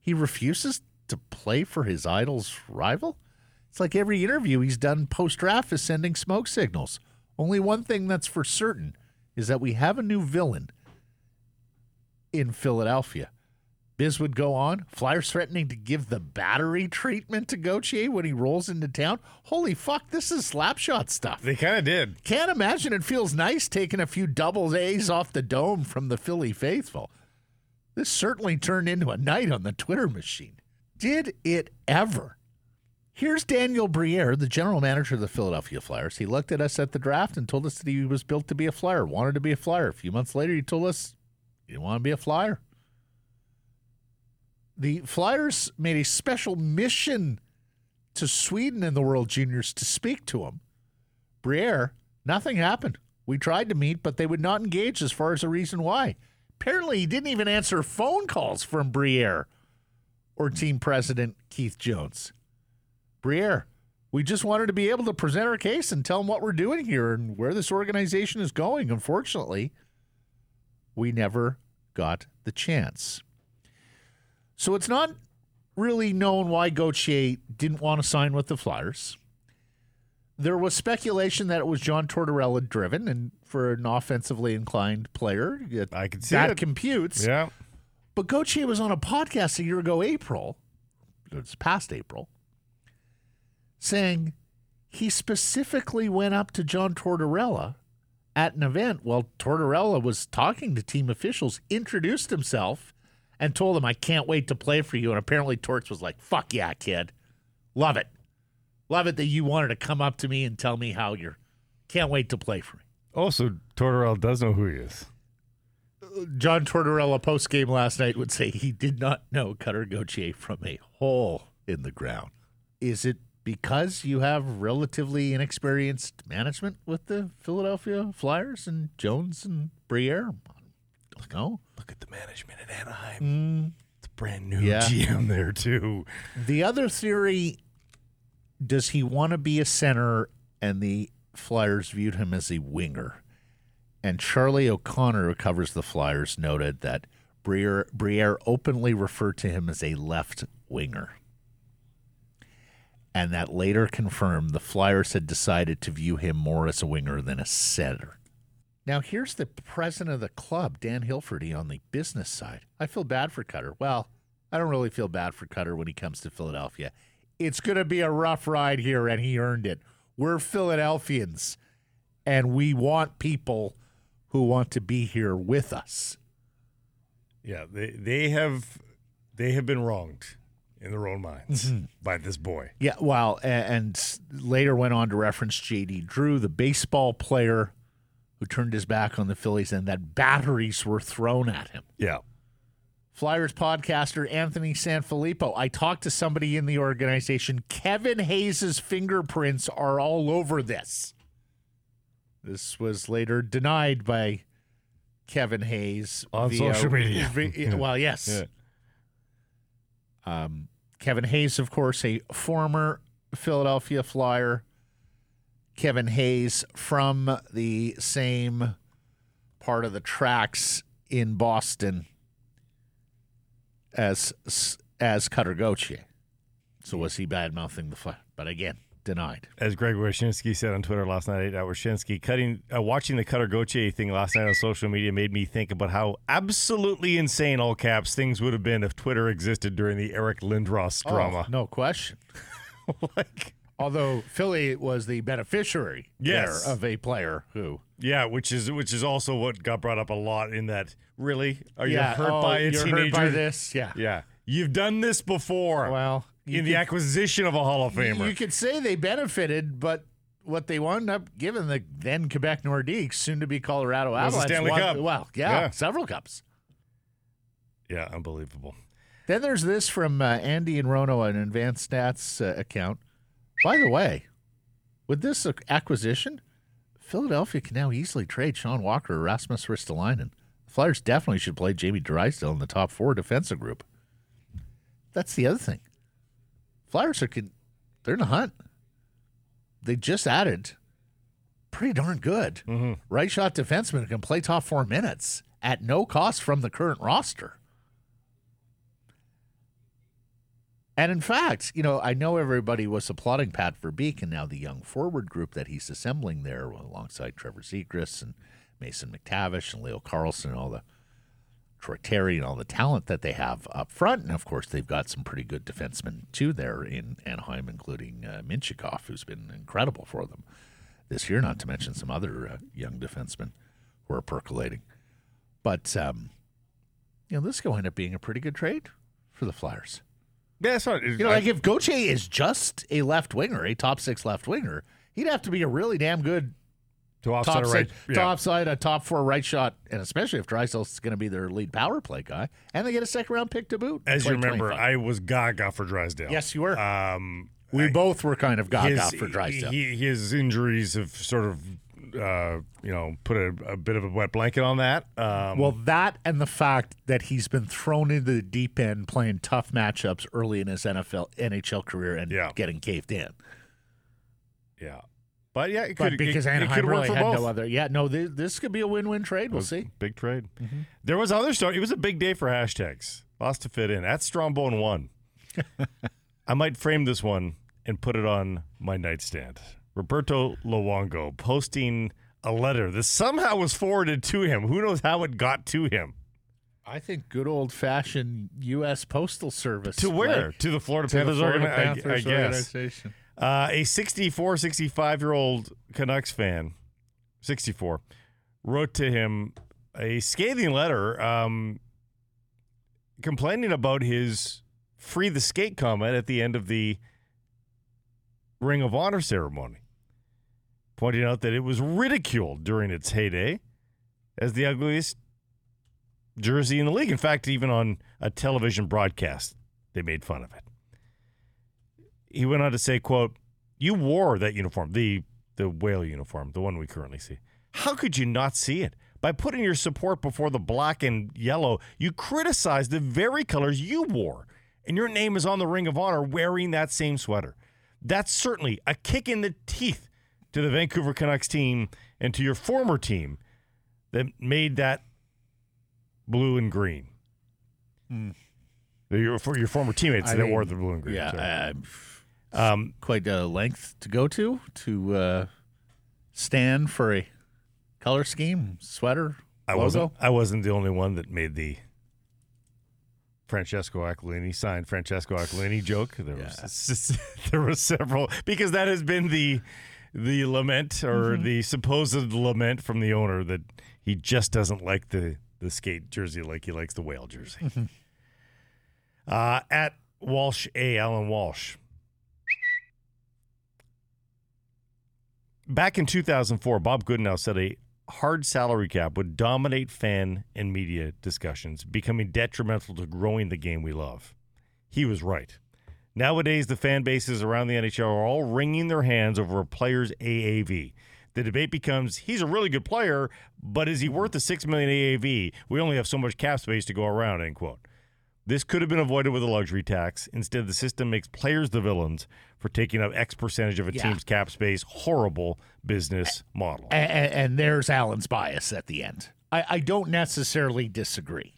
He refuses to play for his idol's rival. It's like every interview he's done post draft is sending smoke signals. Only one thing that's for certain is that we have a new villain in Philadelphia. Biz would go on. Flyers threatening to give the battery treatment to Gauthier when he rolls into town. Holy fuck, this is slapshot stuff. They kind of did. Can't imagine it feels nice taking a few double A's off the dome from the Philly faithful. This certainly turned into a night on the Twitter machine. Did it ever? Here's Daniel Briere, the general manager of the Philadelphia Flyers. He looked at us at the draft and told us that he was built to be a Flyer, wanted to be a Flyer. A few months later, he told us he didn't want to be a Flyer. The Flyers made a special mission to Sweden in the World Juniors to speak to him. Briere, nothing happened. We tried to meet, but they would not engage as far as the reason why. Apparently, he didn't even answer phone calls from Briere or team president Keith Jones. Briere, we just wanted to be able to present our case and tell them what we're doing here and where this organization is going. Unfortunately, we never got the chance. So it's not really known why Gauthier didn't want to sign with the Flyers. There was speculation that it was John Tortorella driven, and for an offensively inclined player, it- I can see that it. computes. Yeah. But Gauthier was on a podcast a year ago, April, it's past April, saying he specifically went up to John Tortorella at an event while Tortorella was talking to team officials, introduced himself, and told them, I can't wait to play for you. And apparently Torts was like, fuck yeah, kid. Love it. Love it that you wanted to come up to me and tell me how you're can't wait to play for me. Also, Tortorella does know who he is. John Tortorella post game last night would say he did not know Cutter Gauthier from a hole in the ground. Is it because you have relatively inexperienced management with the Philadelphia Flyers and Jones and Briere? No. Look at the management at Anaheim. Mm. It's a brand new Yeah. GM there, too. The other theory does he want to be a center and the Flyers viewed him as a winger? And Charlie O'Connor, who covers the Flyers, noted that Briere, Briere openly referred to him as a left winger. And that later confirmed the Flyers had decided to view him more as a winger than a center. Now, here's the president of the club, Dan Hilferty, on the business side. I feel bad for Cutter. Well, I don't really feel bad for Cutter when he comes to Philadelphia. It's going to be a rough ride here, and he earned it. We're Philadelphians, and we want people who want to be here with us. Yeah, they they have they have been wronged in their own minds by this boy. Yeah, well, a- and later went on to reference J.D. Drew, the baseball player who turned his back on the Phillies, and that batteries were thrown at him. Yeah. Flyers podcaster Anthony Sanfilippo. I talked to somebody in the organization. Kevin Hayes's fingerprints are all over this. This was later denied by Kevin Hayes On social media. vi- well, yes. Yeah. Um, Kevin Hayes, of course, a former Philadelphia Flyer. Kevin Hayes from the same part of the tracks in Boston as as Cutter Gauthier. So was he bad mouthing the Fly? But again, denied. As Greg Wyshynski said on Twitter last night, at Wyshynski, cutting, uh, watching the Cutter Gauthier thing last night on social media made me think about how absolutely insane, all caps, things would have been if Twitter existed during the Eric Lindros drama. Oh, no question. like, Although Philly was the beneficiary Yes. there of a player who yeah, which is which is also what got brought up a lot. In that, really, are you hurt oh, by a you're teenager? hurt by this? Yeah. Yeah, you've done this before. Well, in the acquisition of a Hall of Famer. You could say they benefited, but what they wound up giving the then Quebec Nordiques, soon to be Colorado Avalanche, Stanley won- Cup. Well, yeah, Yeah. several cups. yeah, unbelievable. Then there's this from uh, Andy and Rono, an advanced stats uh, account. By the way, with this acquisition, Philadelphia can now easily trade Sean Walker or Rasmus Ristolainen. The Flyers definitely should play Jamie Drysdale in the top four defensive group. That's the other thing. Flyers are con- they're in the hunt. They just added pretty darn good mm-hmm. right shot defenseman who can play top four minutes at no cost from the current roster. And in fact, you know, I know everybody was applauding Pat Verbeek and now the young forward group that he's assembling there alongside Trevor Zegras and Mason McTavish and Leo Carlsson and all the Troy Terry and all the talent that they have up front. And of course, they've got some pretty good defensemen too there in Anaheim, including uh, Mintyukov, who's been incredible for them this year, not to mention some other uh, young defensemen who are percolating. But, um, you know, this could wind up being a pretty good trade for the Flyers. Yeah, not. You know, like if Gauthier is just a left winger, a top six left winger, he'd have to be a really damn good to offset top a right. six, yeah. top side, a top four right shot, and especially if Drysdale's going to be their lead power play guy, and they get a second round pick to boot. As you remember, 2025. I was gaga for Drysdale. yes, you were. Um, we I- both were kind of gaga his, for Drysdale. he- his injuries have sort of, uh, you know, put a, a bit of a wet blanket on that. Um, well, that and the fact that he's been thrown into the deep end playing tough matchups early in his NFL NHL career and Yeah. getting caved in. yeah, but yeah, it But could because it, it Anaheim could work really for had both. no other. Yeah, no, this, this could be a win-win trade. We'll see. Big trade. Mm-hmm. There was other stuff. It was a big day for hashtags. Lots to fit in. That's Strombone one. I might frame this one and put it on my nightstand. Roberto Luongo posting a letter that somehow was forwarded to him. Who knows how it got to him? I think good old-fashioned U.S. Postal Service To where? like- to the Florida to the Panthers, Florida organi- I- Panthers I, guess. organization. Uh, a 64, 65 year old Canucks fan, 64, wrote to him a scathing letter um, complaining about his free the skate comment at the end of the Ring of Honor ceremony, pointing out that it was ridiculed during its heyday as the ugliest jersey in the league. In fact, even on a television broadcast, they made fun of it he went on to say, quote, you wore that uniform, the the whale uniform, the one we currently see. How could you not see it? By putting your support before the black and yellow, you criticized the very colors you wore. And your name is on the Ring of Honor wearing that same sweater. That's certainly a kick in the teeth to the Vancouver Canucks team and to your former team that made that blue and green. Your, for your former teammates I that mean, wore the blue and green. Yeah, uh, Um, quite a length to go to to uh, stand for a color scheme, sweater, I logo. wasn't. I wasn't the only one that made the Francesco Aquilini signed Francesco Aquilini joke. There was there was several because that has been the the lament or the supposed lament from the owner that he just doesn't like the the skate jersey like he likes the whale jersey. uh, at Walsh A. Allan Walsh. Back in 2004, Bob Goodenow said a hard salary cap would dominate fan and media discussions, becoming detrimental to growing the game we love. He was right. Nowadays, the fan bases around the NHL are all wringing their hands over a player's AAV. The debate becomes he's a really good player, but is he worth the six million AAV? We only have so much cap space to go around, end quote. This could have been avoided with a luxury tax. Instead, the system makes players the villains for taking up X percentage of a Yeah. team's cap space. Horrible business model. and, and there's Allan's bias at the end. I, I don't necessarily disagree.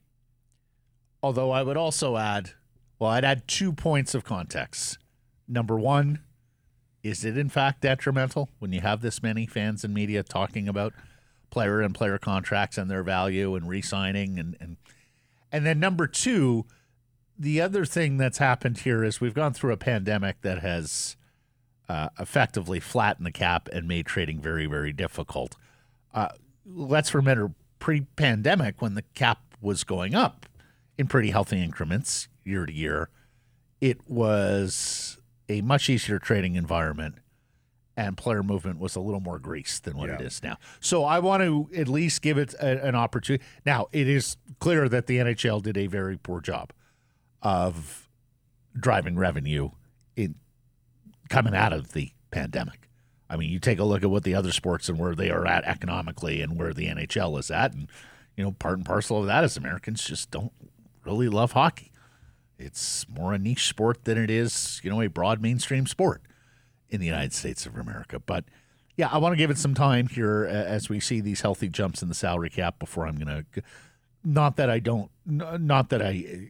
Although I would also add, well, I'd add two points of context. Number one, is it in fact detrimental when you have this many fans and media talking about player and player contracts and their value and re-signing and and and then number two, the other thing that's happened here is we've gone through a pandemic that has uh, effectively flattened the cap and made trading very, very difficult. Uh, let's remember pre-pandemic when the cap was going up in pretty healthy increments year to year, it was a much easier trading environment and player movement was a little more grease than what it Yeah. is now. So I want to at least give it a, an opportunity. Now, it is clear that the NHL did a very poor job of driving revenue in coming out of the pandemic. I mean, you take a look at what the other sports and where they are at economically and where the NHL is at, and you know, part and parcel of that is Americans just don't really love hockey. It's more a niche sport than it is, you know, a broad mainstream sport in the United States of America. But yeah, I want to give it some time here as we see these healthy jumps in the salary cap before I'm going to. Not that I don't, not that I.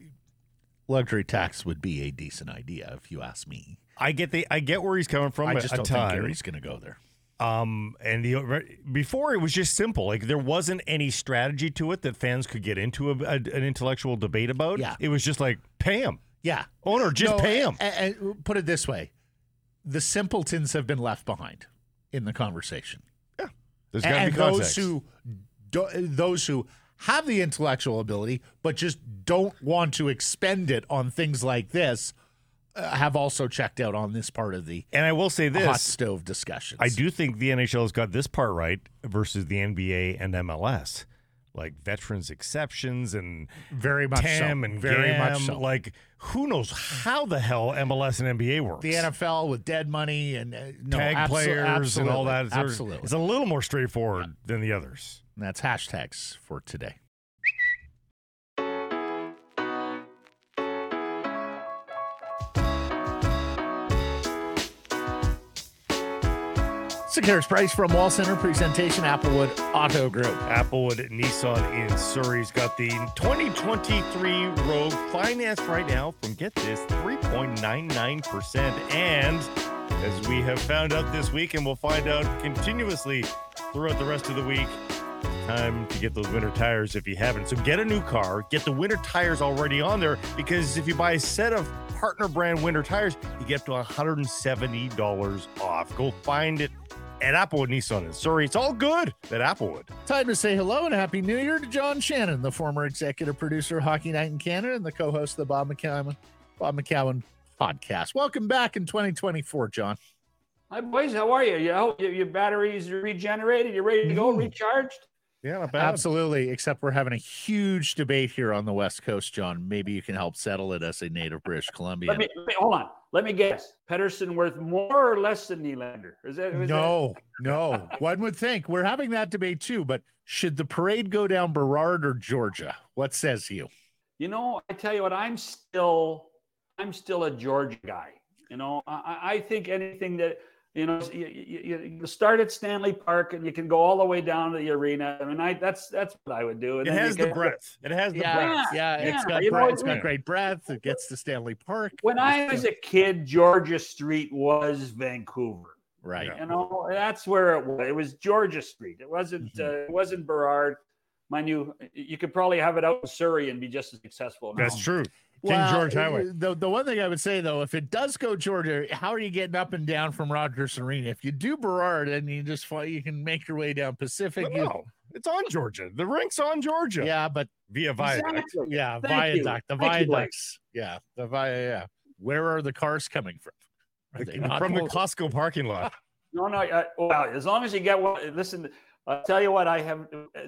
Luxury tax would be a decent idea if you ask me. I get the I get where he's coming from. I at just a don't think Gary's going to go there. Um, and the before it was just simple. Like there wasn't any strategy to it that fans could get into a, a- an intellectual debate about. Yeah. it was just like pay him, Yeah, owner, just No, pay him. And, and put it this way: the simpletons have been left behind in the conversation. Yeah. There's got to and be those context. who do, those who have the intellectual ability but just don't want to expend it on things like this uh, have also checked out on this part of the and I will say this hot stove discussions. I do think the NHL has got this part right versus the NBA and MLS. Like veterans exceptions and very much TAM so. and very GAM. much so. Like who knows how the hell MLS and NBA works? the NFL with dead money and uh, no, tag abso- players and all that. absolutely, Absolutely, It's a little more straightforward than the others. And that's hashtags for today. Sekeres price from Wall Center presentation Applewood Auto Group. Applewood Nissan in Surrey's got the 2023 Rogue financed right now from get this 3.99%. And as we have found out this week, and we'll find out continuously throughout the rest of the week, time to get those winter tires if you haven't. So get a new car, get the winter tires already on there because if you buy a set of partner brand winter tires, you get up to $170 off. Go find it at Applewood Nissan in Surrey. It's all good at Applewood. Time to say hello and happy new year to John Shannon, the former executive producer of Hockey Night in Canada and the co-host of the Bob McCown Bob McCown podcast. Welcome back in 2024, John. Hi boys, how are you? You know, your, your batteries are regenerated. You're ready to go, Mhm. recharged. Yeah, not Absolutely, except we're having a huge debate here on the West Coast, John. Maybe you can help settle it as a native British Columbian. Let me, let me- hold on. Let me guess. Pettersson worth more or less than Nylander? Is that is no, no. One would think we're having that debate too, but should the parade go down Burrard or Georgia? What says you? You know, I tell you what. I'm still, I'm still a Georgia guy. You know, I, I I think anything that you know, you, you, you start at Stanley Park and you can go all the way down to the arena. I mean, I that's that's what I would do. And It has the get- breadth. It has the Yeah, breadth. yeah, it's Yeah, got you know, it's got great breadth. It gets to Stanley Park. When I was a kid, Georgia Street was Vancouver. Right. You know, that's where it was. It was Georgia Street. It wasn't. Mhm. Uh, it wasn't Burrard. Mind you, you could probably have it out in Surrey and be just as successful. now. That's true. King Well, George Highway. The, the one thing I would say though, if it does go Georgia, how are you getting up and down from Rogers Arena? If you do Burrard and you just fly, you can make your way down Pacific. you- No, it's on Georgia. The rink's on Georgia. yeah, but Via viaduct. Exactly. yeah, Thank you. viaduct, the Thank you, Blake. viaducts. Yeah, the via. Yeah, where are the cars coming from? Are they not From the? Costco parking lot. No, no. Uh, well, as long as you get one. Listen, I'll tell you what. I have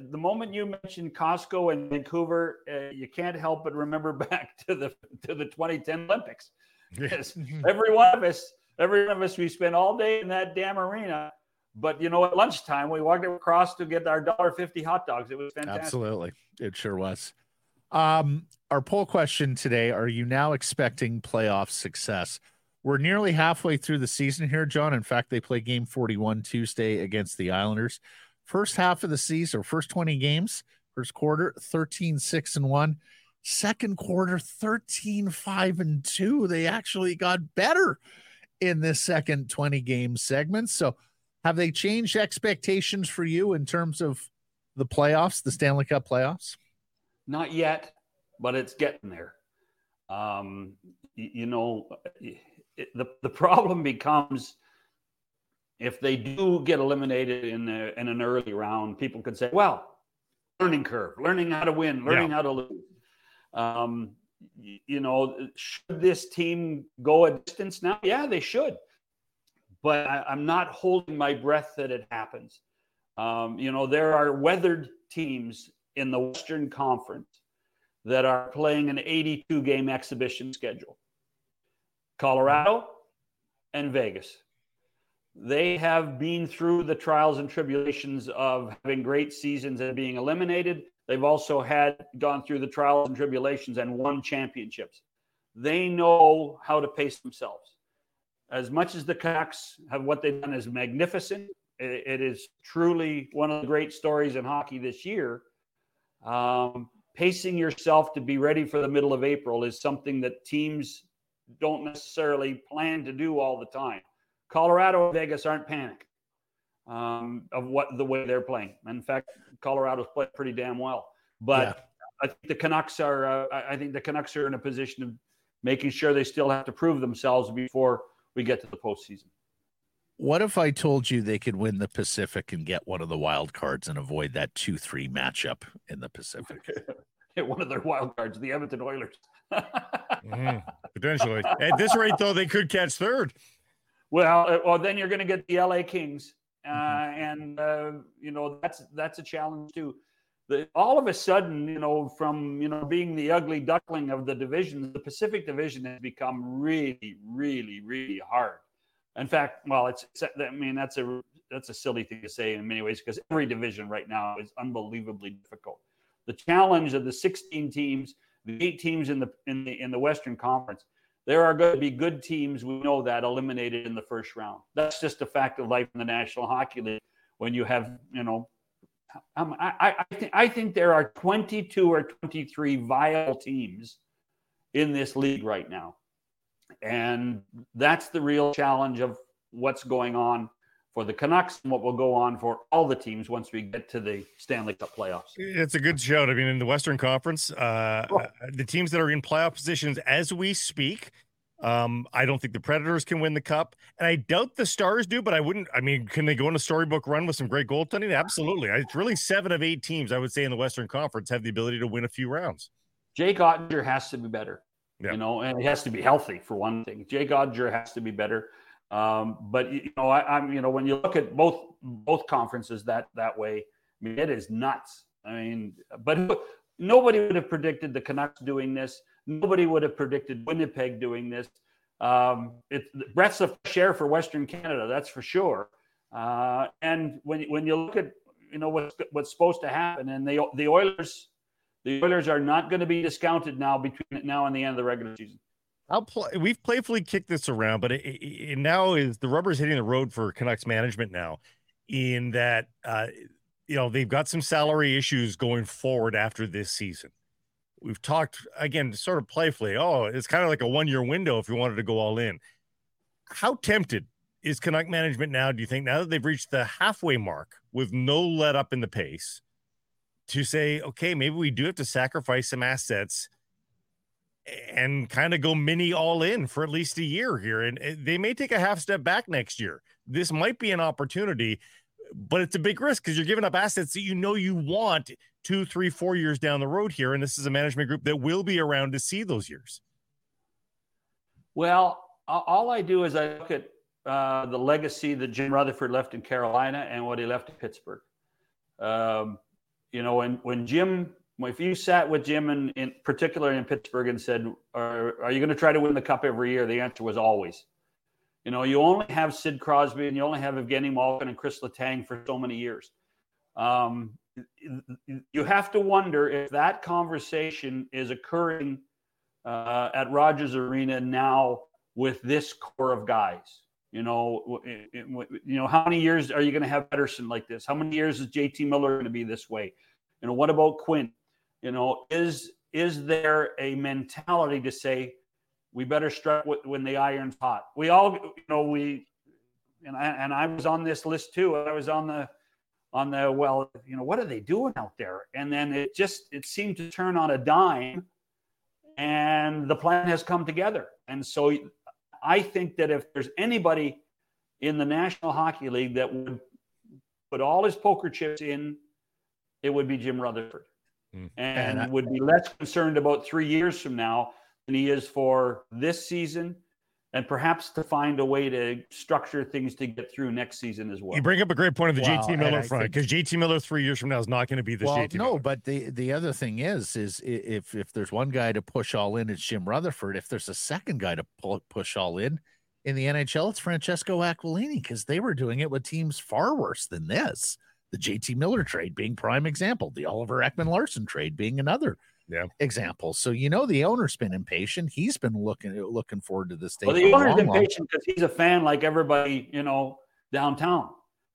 the moment you mentioned Costco and Vancouver, uh, you can't help but remember back to the to the 2010 Olympics. Yes, every one of us, every one of us, we spent all day in that damn arena. But you know, at lunchtime, we walked across to get our dollar fifty hot dogs. It was fantastic. Absolutely. It sure was. Um, our poll question today Are you now expecting playoff success? We're nearly halfway through the season here, John. In fact, they play game 41 Tuesday against the Islanders. First half of the season, first 20 games, first quarter, 13 6 and 1. Second quarter, 13 5 and 2. They actually got better in this second 20 game segment. So, have they changed expectations for you in terms of the playoffs, the Stanley Cup playoffs? Not yet, but it's getting there. Um, y- you know, it, the the problem becomes if they do get eliminated in a, in an early round, people could say, "Well, learning curve, learning how to win, learning how to lose." Um, you know, should this team go a distance now? Yeah, they should, but I, I'm not holding my breath that it happens. Um, you know, there are weathered teams in the Western Conference that are playing an 82 game exhibition schedule Colorado and Vegas. They have been through the trials and tribulations of having great seasons and being eliminated. They've also had gone through the trials and tribulations and won championships. They know how to pace themselves. As much as the Canucks have what they've done is magnificent, it, is truly one of the great stories in hockey this year. Um, pacing yourself to be ready for the middle of April is something that teams don't necessarily plan to do all the time. Colorado and Vegas aren't panicked um, of what the way they're playing. In fact, Colorado's played pretty damn well. But I think the Canucks are. Uh, I I think the Canucks are in a position of making sure they still have to prove themselves before we get to the postseason. What if I told you they could win the Pacific and get one of the wild cards and avoid that 2 3 matchup in the Pacific? Hit one of their wild cards, the Edmonton Oilers. Mhm, potentially. At this rate, though, they could catch third. Well, uh, well, then you're going to get the LA Kings, uh, Mm-hmm. and uh, you know that's that's a challenge too. The, all of a sudden, you know, from you know being the ugly duckling of the division, the Pacific Division has become really, really, really hard. In fact, well, it's, it's I mean that's a that's a silly thing to say in many ways because every division right now is unbelievably difficult. The challenge of the 16 teams, the eight teams in the in the in the Western Conference, there are going to be good teams. We know that eliminated in the first round. That's just a fact of life in the National Hockey League. When you have, you know, um, I, I, think, I think there are 22 or 23 viable teams in this league right now. And that's the real challenge of what's going on for the Canucks and what will go on for all the teams once we get to the Stanley Cup playoffs. It's a good shout. I mean, in the Western Conference, uh, Oh. the teams that are in playoff positions as we speak, um, I don't think the Predators can win the cup, and I doubt the Stars do. But I wouldn't. I mean, can they go on a storybook run with some great goaltending? Absolutely. It's really seven of eight teams I would say in the Western Conference have the ability to win a few rounds. Jake Oettinger has to be better. Yeah. You know, and he has to be healthy for one thing. Jake Oettinger has to be better. Um, but you know, I, I'm you know when you look at both both conferences that that way, I mean it is nuts. I mean, but nobody would have predicted the Canucks doing this. Nobody would have predicted Winnipeg doing this. Um, it's breaths of air for Western Canada, that's for sure. Uh, and when when you look at you know what's what's supposed to happen, and the the Oilers, the Oilers are not going to be discounted now between now and the end of the regular season. I'll play. We've playfully kicked this around, but it, it, it now is the rubber's hitting the road for Canucks management now. In that, uh, you know, they've got some salary issues going forward after this season. We've talked again, sort of playfully. Oh, it's kind of like a one-year window if you wanted to go all in. How tempted is Canuck management now? Do you think now that they've reached the halfway mark with no let up in the pace, to say, okay, maybe we do have to sacrifice some assets and kind of go mini all in for at least a year here. And they may take a half step back next year. This might be an opportunity, but it's a big risk because you're giving up assets that you know you want two, three, four years down the road here. And this is a management group that will be around to see those years. Well, all I do is I look at uh, the legacy that Jim Rutherford left in Carolina and what he left in Pittsburgh. Um, you know, when when Jim if you sat with Jim in, in particular in Pittsburgh and said, "Are, are you going to try to win the cup every year?" The answer was always. You know, you only have Sid Crosby and you only have Evgeny Malkin and Chris Letang for so many years. Um, you have to wonder if that conversation is occurring uh, at Rogers Arena now with this core of guys. You know, you know, how many years are you going to have Pettersson like this? How many years is JT Miller going to be this way? You know, what about Quinn? You know, is is there a mentality to say we better strike when the iron's hot? We all, you know, we and I, and I was on this list too. I was on the on the well, you know, what are they doing out there? And then it just it seemed to turn on a dime, and the plan has come together. And so I think that if there's anybody in the National Hockey League that would put all his poker chips in, it would be Jim Rutherford. Mm. and, and I, would be less concerned about three years from now than he is for this season and perhaps to find a way to structure things to get through next season as well. You bring up a great point of the wow, JT Miller front because JT Miller three years from now is not going to be the well, JT. No, Miller. but the the other thing is, is if if there's one guy to push all in, it's Jim Rutherford. If there's a second guy to pull, push all in in the NHL, it's Francesco Aquilini because they were doing it with teams far worse than this the JT Miller trade being prime example, the Oliver Ekman Larsson trade being another yeah. example. So you know the owner's been impatient. He's been looking looking forward to this day. Well, the owner's impatient because he's a fan like everybody, you know, downtown.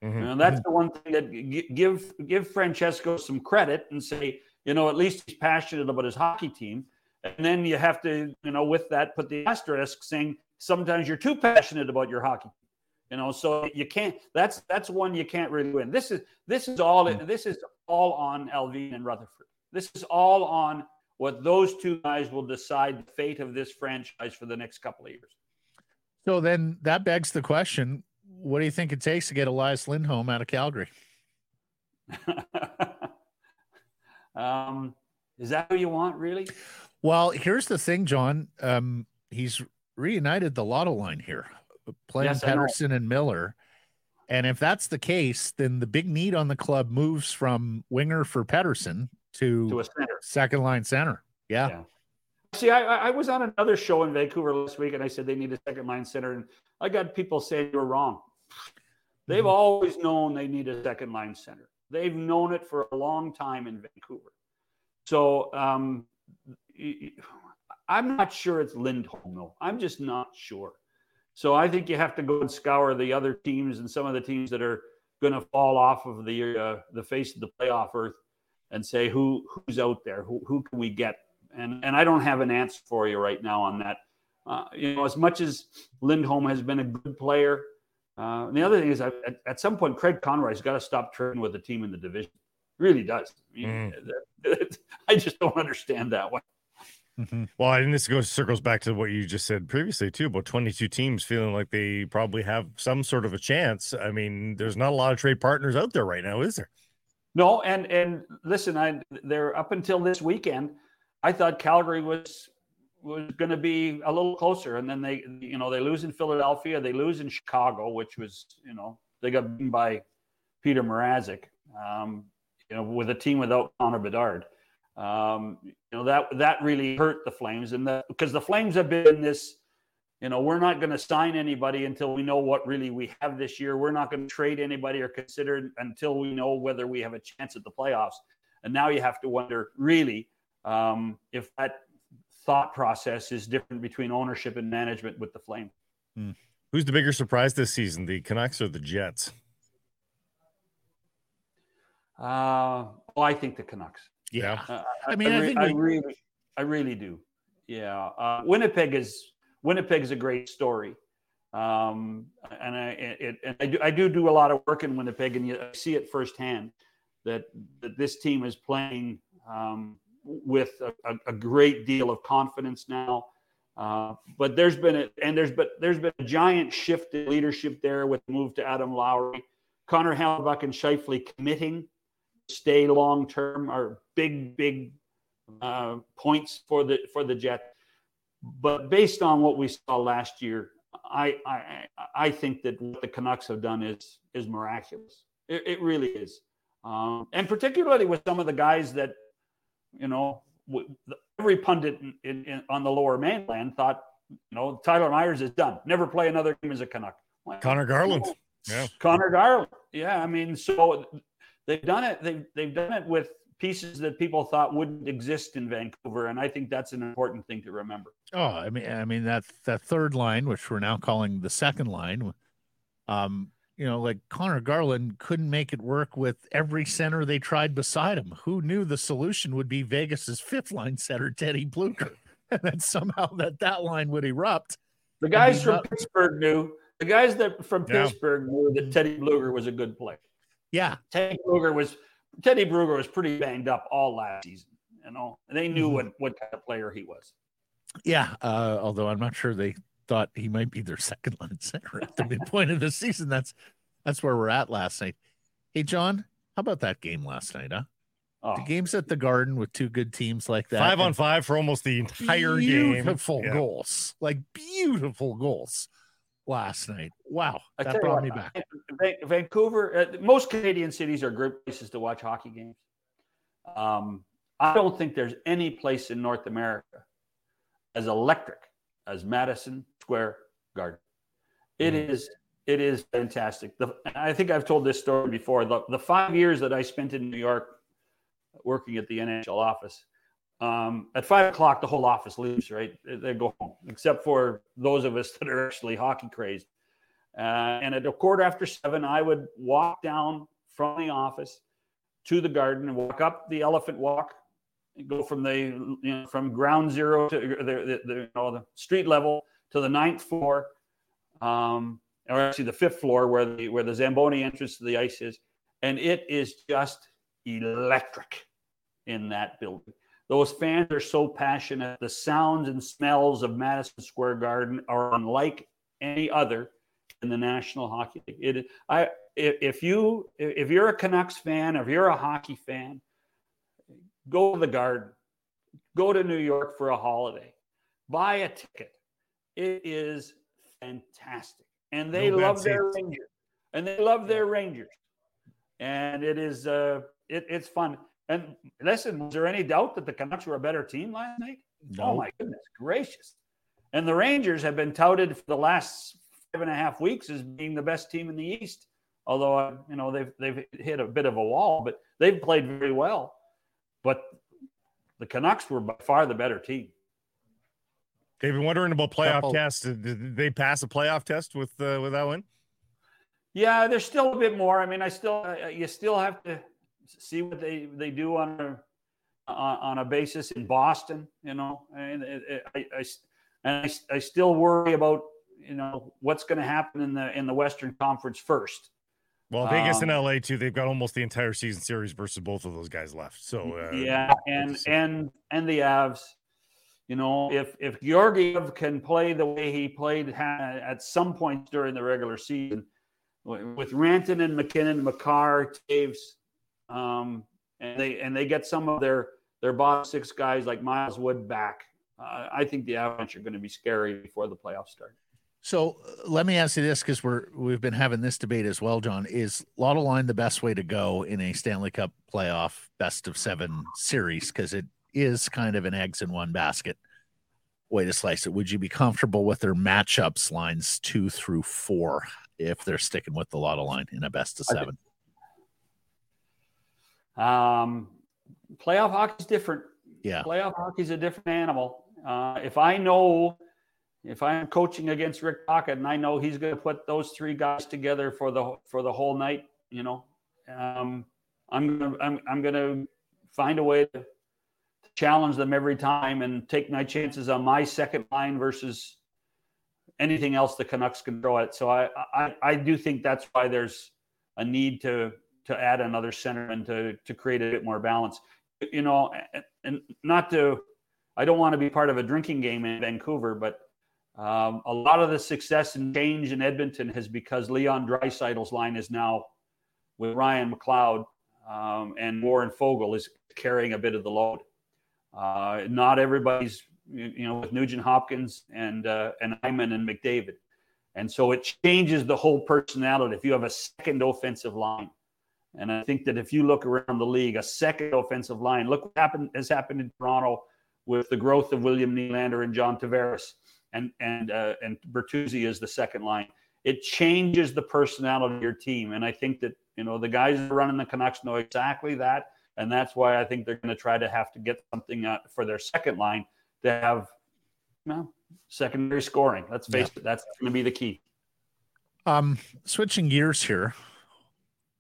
Mm-hmm. And that's the one thing that give give Francesco some credit and say, you know, at least he's passionate about his hockey team. And then you have to, you know, with that, put the asterisk saying sometimes you're too passionate about your hockey you know, so you can't. That's that's one you can't really win. This is this is all hmm. this is all on Allvin and Rutherford. This is all on what those two guys will decide the fate of this franchise for the next couple of years. So then that begs the question: What do you think it takes to get Elias Lindholm out of Calgary? um, is that who you want, really? Well, here's the thing, John. Um, he's reunited the lotto line here playing yes, Pettersson and Miller. And if that's the case, then the big need on the club moves from winger for Pettersson to, to a center. second line center. Yeah. yeah. See, I, I was on another show in Vancouver last week, and I said they need a second line center, and I got people saying you're wrong. They've mm-hmm. always known they need a second line center. They've known it for a long time in Vancouver. So um, I'm not sure it's Lindholm, though. I'm just not sure. So I think you have to go and scour the other teams and some of the teams that are going to fall off of the uh, the face of the playoff earth and say who who's out there, who who can we get? And and I don't have an answer for you right now on that. Uh, you know, as much as Lindholm has been a good player, uh, the other thing is at, at some point Craig Conroy's got to stop trading with the team in the division. Really does. Mm. I just don't understand that one. Mm-hmm. Well, and this goes circles back to what you just said previously too about 22 teams feeling like they probably have some sort of a chance. I mean, there's not a lot of trade partners out there right now, is there? No, and and listen, I they're up until this weekend. I thought Calgary was was going to be a little closer, and then they, you know, they lose in Philadelphia, they lose in Chicago, which was, you know, they got beaten by Peter Mrazek, um, you know, with a team without Connor Bedard. Um, you know that that really hurt the Flames, and because the Flames have been this, you know, we're not going to sign anybody until we know what really we have this year. We're not going to trade anybody or consider until we know whether we have a chance at the playoffs. And now you have to wonder, really, um, if that thought process is different between ownership and management with the Flame. Hmm. Who's the bigger surprise this season, the Canucks or the Jets? Uh, well, I think the Canucks. Yeah. Uh, I, mean, I, I, think. I, really, I really do. Yeah. Uh, Winnipeg is Winnipeg is a great story. Um, and I it, and I do I do do a lot of work in Winnipeg, and you see it firsthand that that this team is playing um, with a, a, great deal of confidence now. Uh, but there's been a, and there's but there's been a giant shift in leadership there with the move to Adam Lowry, Connor Hellebuyck and Scheifele committing stay long term are big big uh, points for the for the Jets. But based on what we saw last year, I I I think that what the Canucks have done is is miraculous. It, it really is, um, and particularly with some of the guys that you know every pundit in, in, on the lower mainland thought, you know, Tyler Myers is done. Never play another game as a Canuck. Conor Garland. Yeah. Conor Garland. Yeah. I mean, so they've done it. They've, they've done it with pieces that people thought wouldn't exist in Vancouver. And I think that's an important thing to remember. Oh, I mean, I mean, that, that third line, which we're now calling the second line, um, you know, like Conor Garland couldn't make it work with every center they tried beside him. Who knew the solution would be Vegas's fifth line center, Teddy Blueger, and then somehow that that line would erupt. The guys from not... Pittsburgh knew. The guys that from yeah. Pittsburgh knew that Teddy Blueger was a good player. Yeah, Teddy Blueger was Teddy Blueger was pretty banged up all last season. You know, and they knew mm-hmm. what what kind of player he was. Yeah, uh, although I'm not sure they thought he might be their second line center at the midpoint of the season. That's that's where we're at last night. Hey, John, how about that game last night, huh? Oh. The games at the Garden with two good teams like that. Five on five for almost the entire beautiful game. Beautiful yeah. goals. Like beautiful goals last night. Wow. That brought what, me back. Vancouver, uh, most Canadian cities are great places to watch hockey games. Um, I don't think there's any place in North America as electric as Madison Square Garden. It mm. is it is fantastic. The, I think I've told this story before. The, the five years that I spent in New York working at the NHL office, um, at five o'clock, the whole office leaves, right? They go home, except for those of us that are actually hockey crazed. Uh, and at a quarter after seven, I would walk down from the office to the garden and walk up the elephant walk and go from the you know from ground zero to the, the, the, you know, the street level to the ninth floor, um, or actually the fifth floor where the where the Zamboni entrance to the ice is, and it is just electric in that building. Those fans are so passionate. The sounds and smells of Madison Square Garden are unlike any other in the National Hockey League. It, I, if you if you're a Canucks fan, or if you're a hockey fan, go to the garden, go to New York for a holiday, buy a ticket. It is fantastic. And they no love their Rangers. And they love their Rangers. And it is uh it, it's fun. And listen, was there any doubt that the Canucks were a better team last night? No. Oh my goodness gracious. And the Rangers have been touted for the last five and a half weeks as being the best team in the East. Although uh, you know they've they've hit a bit of a wall, but they've played very well. But the Canucks were by far the better team. They've been wondering about playoff Couple. tests. Did they pass a playoff test with uh, with that win? Yeah, there's still a bit more. I mean, I still uh, you still have to see what they they do on a on, a basis in Boston. You know, and I, I and I, I still worry about you know what's going to happen in the in the Western Conference first. Well, Vegas um, and LA too. They've got almost the entire season series versus both of those guys left. So uh, yeah, and and and the Avs. You know, if if Georgiev can play the way he played at some point during the regular season, with Ranton and MacKinnon, Makar, Toews, um, and they and they get some of their their bottom six guys like Miles Wood back, uh, I think the Avalanche are going to be scary before the playoffs start. So uh, let me ask you this because we're we've been having this debate as well, John. Is Lotto line the best way to go in a Stanley Cup playoff best of seven series? Because it is kind of an eggs in one basket way to slice it. Would you be comfortable with their matchups lines two through four if they're sticking with the Lotto line in a best of seven? Um, playoff hockey is different. Yeah, playoff hockey is a different animal. Uh, if I know if I'm coaching against Rick Tocchet and I know he's going to put those three guys together for the for the whole night, you know, um, I'm gonna I'm, I'm gonna find a way to, challenge them every time and take my chances on my second line versus anything else the Canucks can throw at. So I, I, I do think that's why there's a need to to add another centerman to to create a bit more balance. You know, and not to, I don't want to be part of a drinking game in Vancouver, but um, a lot of the success and change in Edmonton has because Leon Draisaitl's line is now with Ryan McLeod um, and Warren Foegele is carrying a bit of the load. Uh, not everybody's, you know, with Nugent Hopkins and uh, and Hyman and McDavid, and so it changes the whole personality. If you have a second offensive line, and I think that if you look around the league, a second offensive line, look what happened has happened in Toronto with the growth of William Nylander and John Tavares, and and uh, and Bertuzzi is the second line. It changes the personality of your team, and I think that you know the guys running the Canucks know exactly that, and that's why I think they're going to try to have to get something uh, for their second line to have, you know, secondary scoring. Let's face yeah. it, that's going to be the key. Um, switching gears here,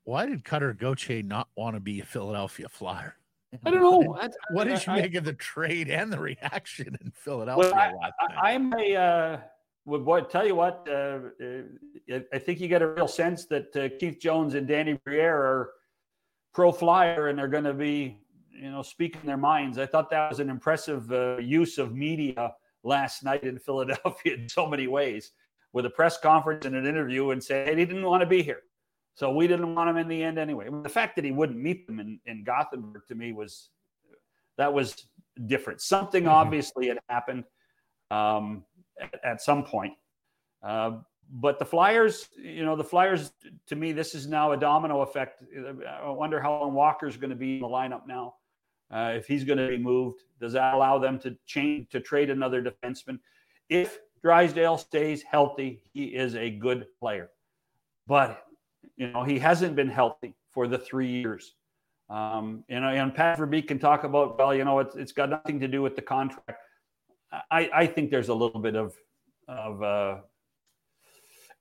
why did Cutter Gauthier not want to be a Philadelphia Flyer? I don't know. What, what did you I, make of the trade and the reaction in Philadelphia? Well, I, am a. Uh, well, boy, tell you what, uh, uh, I think you get a real sense that uh, Keith Jones and Danny Briere are pro flyer and they're going to be, you know, speaking their minds. I thought that was an impressive uh, use of media last night in Philadelphia in so many ways, with a press conference and an interview, and say hey, he didn't want to be here. So we didn't want him in the end anyway. The fact that he wouldn't meet them in, in Gothenburg to me was that was different. Something mm-hmm. obviously had happened um, at, at, some point. Uh, but the Flyers, you know, the Flyers, to me, this is now a domino effect. I wonder how long Walker's going to be in the lineup now. Uh, if he's going to be moved, does that allow them to change to trade another defenseman? If Drysdale stays healthy, he is a good player. But you know, he hasn't been healthy for the three years. Um, and, and Pat Verbeek can talk about, well, you know, it's, it's got nothing to do with the contract. I, I think there's a little bit of, of uh,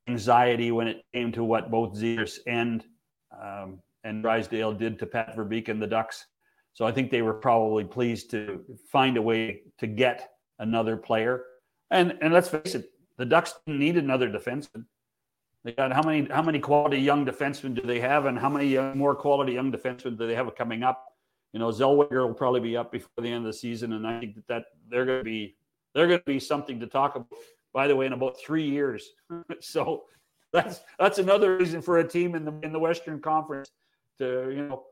anxiety when it came to what both Zegras and um, and Drysdale did to Pat Verbeek and the Ducks. So I think they were probably pleased to find a way to get another player. And and let's face it, the Ducks need another defenseman. They got how many how many quality young defensemen do they have, and how many young, more quality young defensemen do they have coming up? You know, Zellweger will probably be up before the end of the season, and I think that, that they're going to be they're going to be something to talk about. By the way, in about three years, so that's that's another reason for a team in the in the Western Conference to you know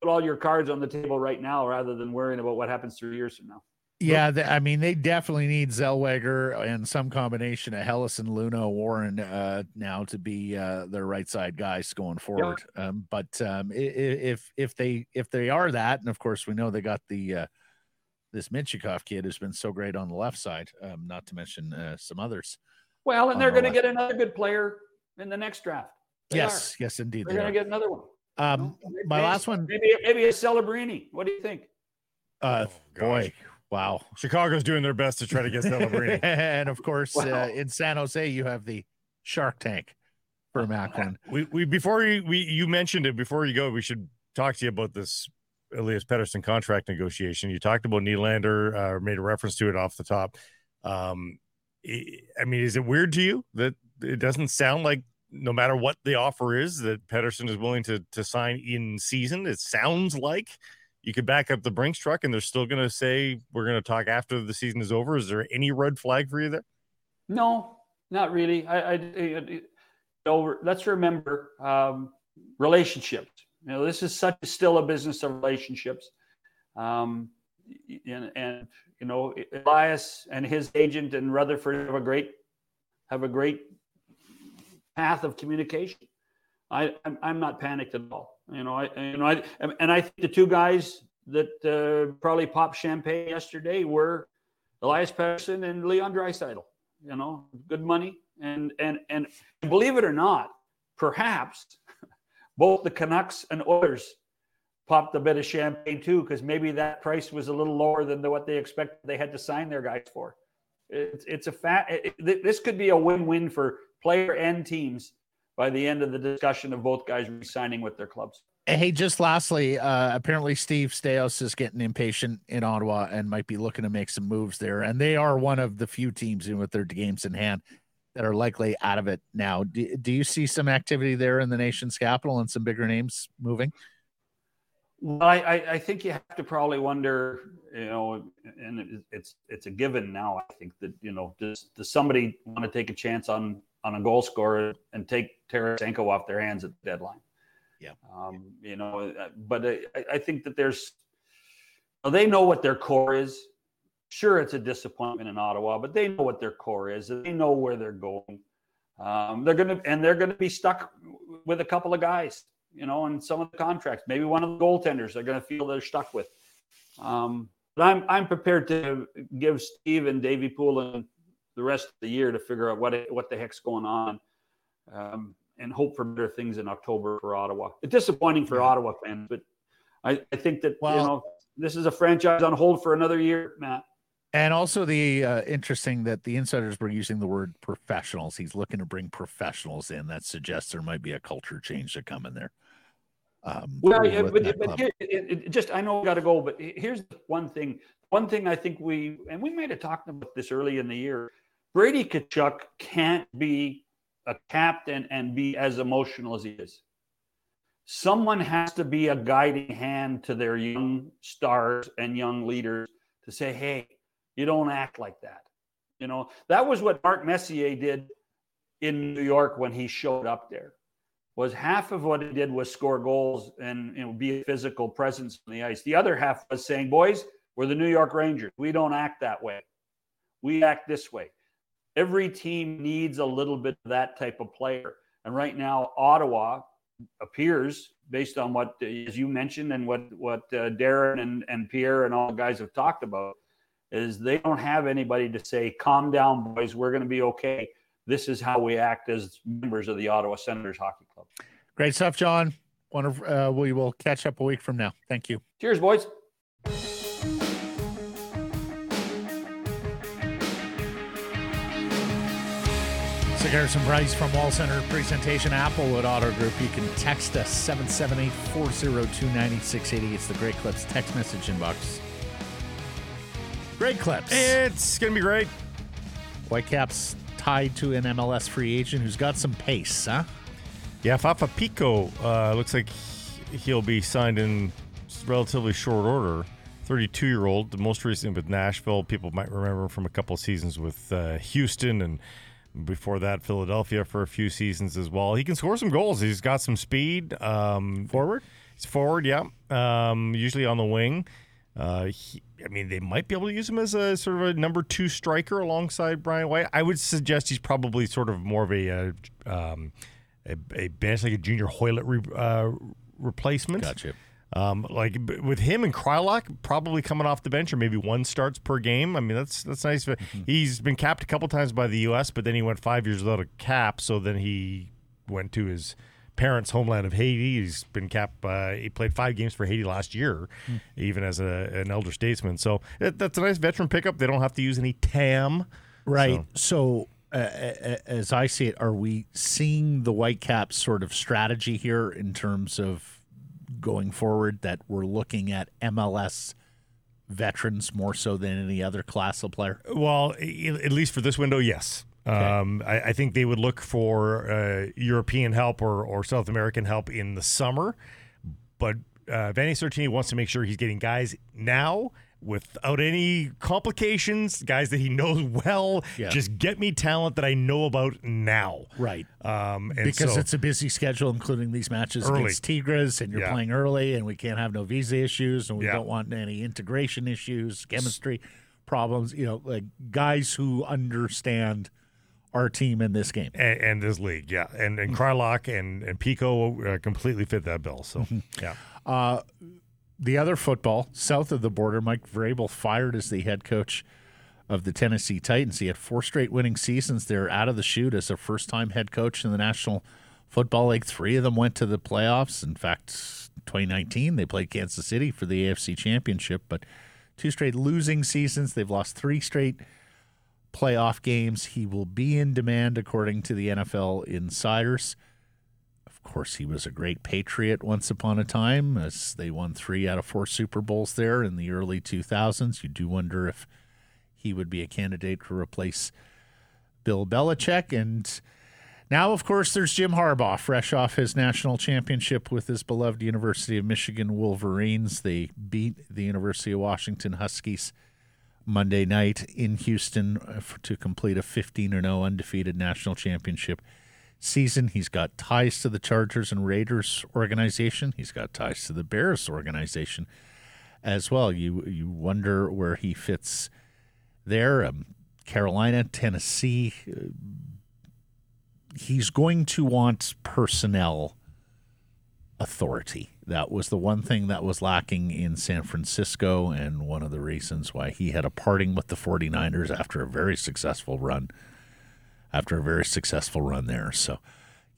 put all your cards on the table right now rather than worrying about what happens three years from now. Yeah, the, I mean, they definitely need Zellweger and some combination of Hellas and Luna Warren uh, now to be uh, their right side guys going forward. Yeah. Um, but um, if if they if they are that, and of course we know they got the uh, this Mintyukov kid who's been so great on the left side, um, not to mention uh, some others. Well, and they're the going to get another good player in the next draft. They yes, are. yes, indeed. They're they going to get another one. Um, maybe, my last one, maybe maybe a Celebrini. What do you think? Uh, oh, boy, Wow. Chicago's doing their best to try to get Celebrini. and of course, uh, wow. uh, in San Jose, you have the Shark Tank for Macklin. We, we before you, we you mentioned it before you go, we should talk to you about this Elias Pettersson contract negotiation. You talked about Nylander, uh, made a reference to it off the top. Um, I mean, is it weird to you that it doesn't sound like no matter what the offer is that Pettersson is willing to to sign in season? It sounds like you could back up the Brinks truck and they're still going to say we're going to talk after the season is over. Is there any red flag for you there? No, not really. I, I, I know, let's remember um, relationships. You know, this is such still a business of relationships. Um, and, and, you know, Elias and his agent and Rutherford have a great have a great path of communication. I, I'm, I'm not panicked at all. You know, I you know I and I think the two guys that uh, probably popped champagne yesterday were Elias Pettersson and Leon Draisaitl. You know, good money and and and believe it or not, perhaps both the Canucks and Oilers popped a bit of champagne too because maybe that price was a little lower than the, what they expected they had to sign their guys for. It's it's a fat. It, this could be a win-win for player and teams by the end of the discussion of both guys resigning with their clubs. Hey, just lastly, uh, apparently Steve Staios is getting impatient in Ottawa and might be looking to make some moves there. And they are one of the few teams in with their games in hand that are likely out of it now. Do, do you see some activity there in the nation's capital and some bigger names moving? Well, I, I think you have to probably wonder, you know, and it's it's a given now. I think that you know, does does somebody want to take a chance on on a goal scorer and take Tarasenko off their hands at the deadline? Yeah. Um, you know, uh, but I, I think that there's, well, they know what their core is. Sure, it's a disappointment in Ottawa, but they know what their core is. They know where they're going. Um, they're gonna and they're gonna be stuck with a couple of guys, you know, and some of the contracts. Maybe one of the goaltenders they're gonna feel they're stuck with. Um, but I'm I'm prepared to give Steve and Davy Poulin the rest of the year to figure out what what the heck's going on. Um, and hope for better things in October for Ottawa. It's disappointing for yeah. Ottawa fans, but I, I think that well, you know this is a franchise on hold for another year, Matt. And also the uh, interesting that the insiders were using the word professionals. He's looking to bring professionals in. That suggests there might be a culture change to come in there. Um, well, yeah, but, but here, it, it just I know we got to go, but here's one thing. One thing I think we and we might have talked about this early in the year. Brady Tkachuk can't be a captain and be as emotional as he is. Someone has to be a guiding hand to their young stars and young leaders to say, hey, you don't act like that. You know, that was what Mark Messier did in New York when he showed up there. Was half of what he did was score goals and you know be a physical presence on the ice. The other half was saying, "Boys, we're the New York Rangers. We don't act that way. We act this way." Every team needs a little bit of that type of player. And right now, Ottawa appears, based on what, as you mentioned, and what what uh, Darren and, and Pierre and all the guys have talked about, is they don't have anybody to say, "Calm down, boys. We're going to be okay." This is how we act as members of the Ottawa Senators Hockey Club. Great stuff, John. Wonder, uh, we will catch up a week from now. Thank you. Cheers, boys. Sekeres and Price from Wall Center presentation, Applewood Auto Group. You can text us 778 402 9680. It's the Great Clips text message inbox. Great Clips. It's going to be great. Whitecaps tied to an MLS free agent who's got some pace, huh? Yeah, Fafa Picault uh, looks like he'll be signed in relatively short order. 32 year old, the most recent with Nashville. People might remember him from a couple of seasons with uh, Houston and before that, Philadelphia for a few seasons as well. He can score some goals. He's got some speed. Um, forward? He's forward, yeah. Um, usually on the wing. Uh, he, I mean, they might be able to use him as a sort of a number two striker alongside Brian White. I would suggest he's probably sort of more of a a, uh, um, a, a bench like a junior Hoilett re, uh, replacement. Gotcha. Um, like with him and Kreilach probably coming off the bench or maybe one starts per game. I mean that's that's nice. Mm-hmm. He's been capped a couple times by the U.S., but then he went five years without a cap. So then he went to his parents' homeland of Haiti. He's been capped. Uh, he played five games for Haiti last year, mm. even as a, an elder statesman. So it, that's a nice veteran pickup. They don't have to use any TAM. Right. So. so uh, as I see it, are we seeing the Whitecaps sort of strategy here in terms of going forward that we're looking at MLS veterans more so than any other class of player? Well, at least for this window, yes. Okay. Um, I, I, think they would look for uh, European help or, or South American help in the summer. But uh, Vanni Sartini wants to make sure he's getting guys now without any complications, guys that he knows well. Yeah. Just get me talent that I know about now. Right. Um, because so, it's a busy schedule, including these matches early. against Tigres, and you're yeah. playing early, and we can't have no visa issues, and we yeah. don't want any integration issues, chemistry problems. You know, like guys who understand our team in this game and, and this league. Yeah, and and Kreilach and and Picault uh, completely fit that bill. So mm-hmm. yeah. Uh, the other football south of the border, Mike Vrabel fired as the head coach of the Tennessee Titans. He had four straight winning seasons. They're out of the chute as a first time head coach in the National Football League. Three of them went to the playoffs. In fact, 2019, they played Kansas City for the AFC Championship, but two straight losing seasons. They've lost three straight playoff games. He will be in demand, according to the NFL insiders of course, he was a great Patriot once upon a time as they won three out of four Super Bowls there in the early 2000s. You do wonder if he would be a candidate to replace Bill Belichick. And now, of course, there's Jim Harbaugh, fresh off his national championship with his beloved University of Michigan Wolverines. They beat the University of Washington Huskies Monday night in Houston uh, to complete a 15 0 undefeated national championship season. He's got ties to the Chargers and Raiders organization. He's got ties to the Bears organization as well. You you wonder where he fits there. Um, Carolina, Tennessee. Uh, he's going to want personnel authority. That was the one thing that was lacking in San Francisco, and one of the reasons why he had a parting with the 49ers after a very successful run. After a very successful run there. So,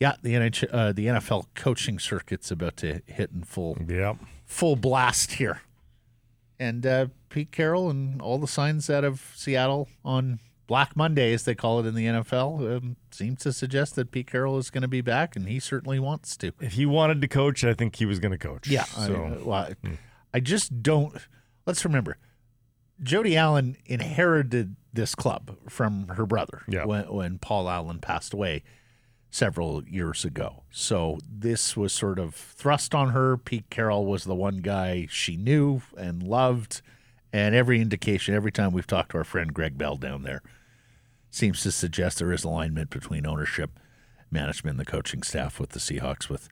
yeah, the, NH- uh, the NFL coaching circuit's about to hit in full, Yep. full blast here. And uh, Pete Carroll and all the signs out of Seattle on Black Monday, as they call it in the NFL, um, seem to suggest that Pete Carroll is going to be back, and he certainly wants to. If he wanted to coach, I think he was going to coach. Yeah. So I, well, I just don't. Let's remember, Jody Allen inherited this club from her brother Yeah. when, when Paul Allen passed away several years ago. So this was sort of thrust on her. Pete Carroll was the one guy she knew and loved. And every indication, every time we've talked to our friend Greg Bell down there, seems to suggest there is alignment between ownership, management, and the coaching staff with the Seahawks, with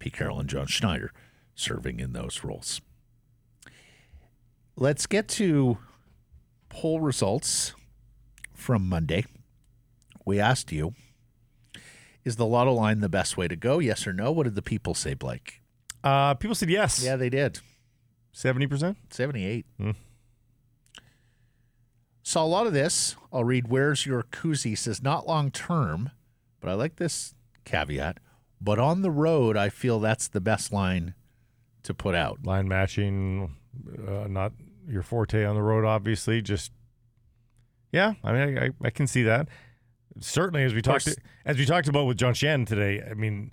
Pete Carroll and John Schneider serving in those roles. Let's get to poll results from Monday. We asked you, is the lotto line the best way to go? Yes or no? What did the people say, Blake? uh, people said yes. Yeah, they did. 70%? 78. Saw a lot of this. I'll read Where's Your Koozie says not long term, but I like this caveat. But on the road, I feel that's the best line to put out. Line matching, uh, not your forte on the road, obviously. Just, yeah, I mean, I, I, I can see that. Certainly, as we talked course. as we talked about with John Shannon today. I mean,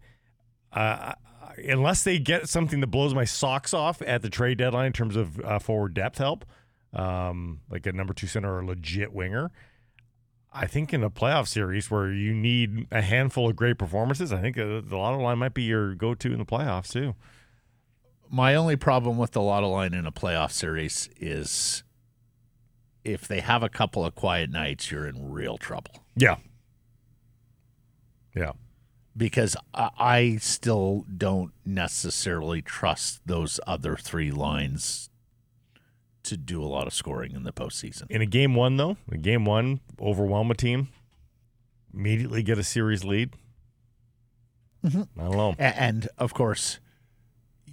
uh, unless they get something that blows my socks off at the trade deadline in terms of uh, forward depth help, um, like a number two center or a legit winger. I think in a playoff series where you need a handful of great performances, I think uh, the lotto line might be your go-to in the playoffs too. My only problem with the lotto line in a playoff series is if they have a couple of quiet nights, you're in real trouble. Yeah, yeah. because I, I still don't necessarily trust those other three lines to do a lot of scoring in the postseason. In a game one, though, in game one, overwhelm a team, immediately get a series lead. Mm-hmm. I don't know. A- And of course,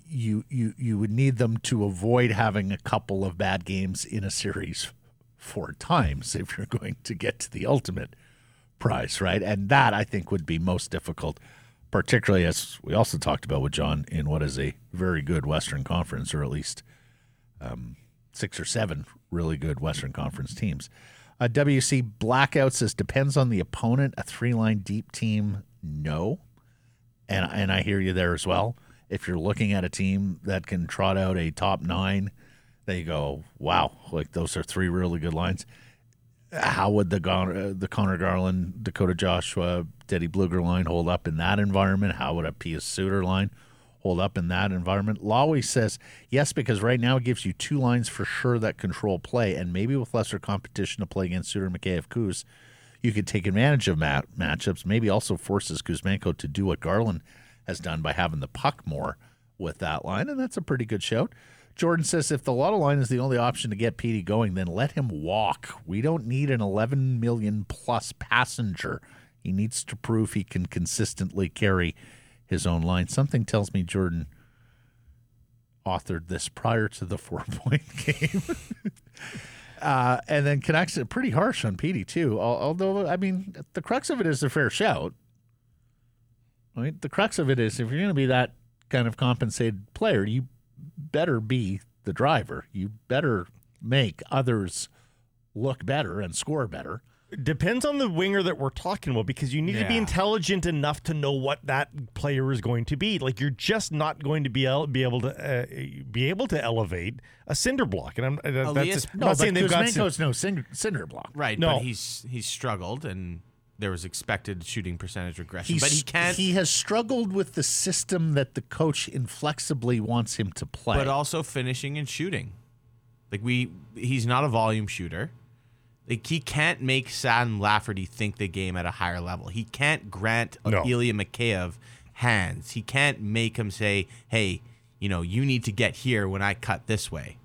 you you you would need them to avoid having a couple of bad games in a series four times if you're going to get to the ultimate prize, right? And that I think would be most difficult, particularly as we also talked about with John in what is a very good Western Conference, or at least um, six or seven really good Western Conference teams. Uh, WC Blackout says depends on the opponent. A three line deep team, no and and I hear you there as well. If you're looking at a team that can trot out a top nine, they go, wow, like those are three really good lines. How would the Gon- uh, the Conor Garland, Dakota Joshua, Teddy Blueger line hold up in that environment? How would a Pius Suter line hold up in that environment? Lawi says yes because right now it gives you two lines for sure that control play, and maybe with lesser competition to play against Suter, McKay, Kuz, you could take advantage of mat- matchups. Maybe also forces Kuzmenko to do what Garland has done by having the puck more with that line, and that's a pretty good shout. Jordan says if the Lotto line is the only option to get Petey going, then let him walk. We don't need an 11 million plus passenger. He needs to prove he can consistently carry his own line. Something tells me Jordan authored this prior to the four point game. Uh, and then connects it pretty harsh on Petey too. Although I mean, the crux of it is a fair shout. Right? The crux of it is if you're going to be that kind of compensated player, you better be the driver. You better make others look better and score better Depends on the winger that we're talking about because you need to be intelligent enough to know what that player is going to be. Like you're just not going to be el- be able to uh, be able to elevate a cinder block. And I'm, uh, that's, Elias- I'm No, not saying they've got. cin- Kuzmenko's no cinder, cinder block. Right, No. but he's he's struggled and there was expected shooting percentage regression. He's, but he can't He has struggled with the system that the coach inflexibly wants him to play. but also finishing and shooting. Like we he's not a volume shooter. Like he can't make Sam Lafferty think the game at a higher level. He can't grant No. Ilya Mikheyev hands. He can't make him say, "Hey, you know, you need to get here when I cut this way."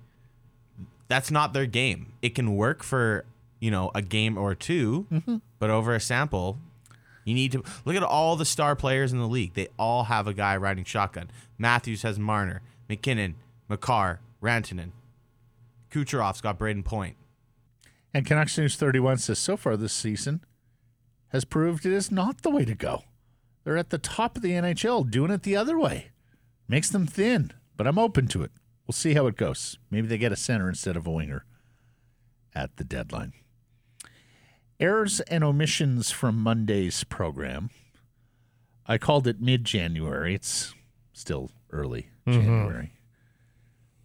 That's not their game. It can work for, you know, a game or 2 Mm-hmm. but over a sample, you need to look at all the star players in the league. They all have a guy riding shotgun. Matthews has Marner, MacKinnon, Makar, Rantanen. Kucherov's got Brayden Point. And Canucks News 31 says so far this season has proved it is not the way to go. They're at the top of the NHL, doing it the other way. Makes them thin, but I'm open to it. We'll see how it goes. Maybe they get a center instead of a winger at the deadline. Errors and omissions from Monday's program. I called it mid January. It's still early January.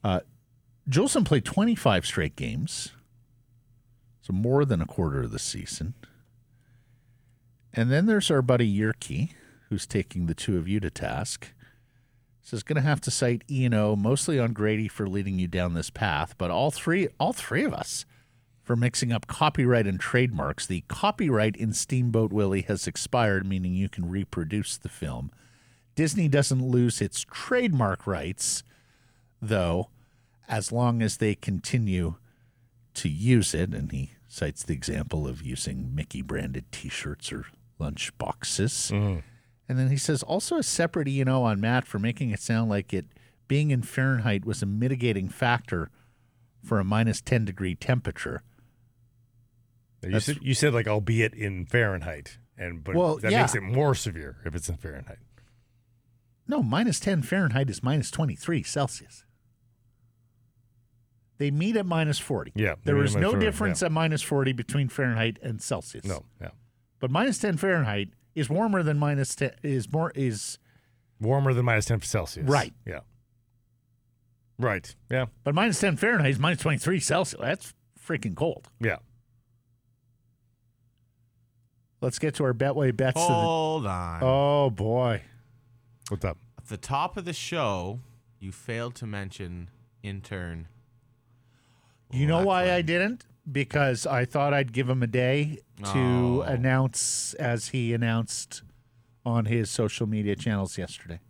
Uh, Jolson played 25 straight games. So more than a quarter of the season. And then there's our buddy Yerke, who's taking the two of you to task. Says going to have to cite E and O mostly on Grady for leading you down this path, but all three, all three of us, for mixing up copyright and trademarks. The copyright in Steamboat Willie has expired, meaning you can reproduce the film. Disney doesn't lose its trademark rights, though, as long as they continue to use it, and he cites the example of using Mickey branded T-shirts or lunch boxes. Mm-hmm. And then he says also a separate E and O on Matt for making it sound like it being in Fahrenheit was a mitigating factor for a minus ten degree temperature. You said, you said like albeit in Fahrenheit, and but Well, that yeah. makes it more severe if it's in Fahrenheit. No, minus ten Fahrenheit is minus twenty three Celsius. They meet at minus forty. Yeah, there is no 40, difference yeah. at minus forty between Fahrenheit and Celsius. No, yeah, but minus ten Fahrenheit is warmer than minus ten is more is warmer than minus ten Celsius. Right. Yeah. Right. Yeah. but minus ten Fahrenheit is minus twenty three Celsius. That's freaking cold. Yeah. Let's get to our Betway bets. Hold on. oh boy, What's up? At the top of the show, you failed to mention intern. you know why I didn't? Because I thought I'd give him a day to Oh. announce as he announced on his social media channels yesterday.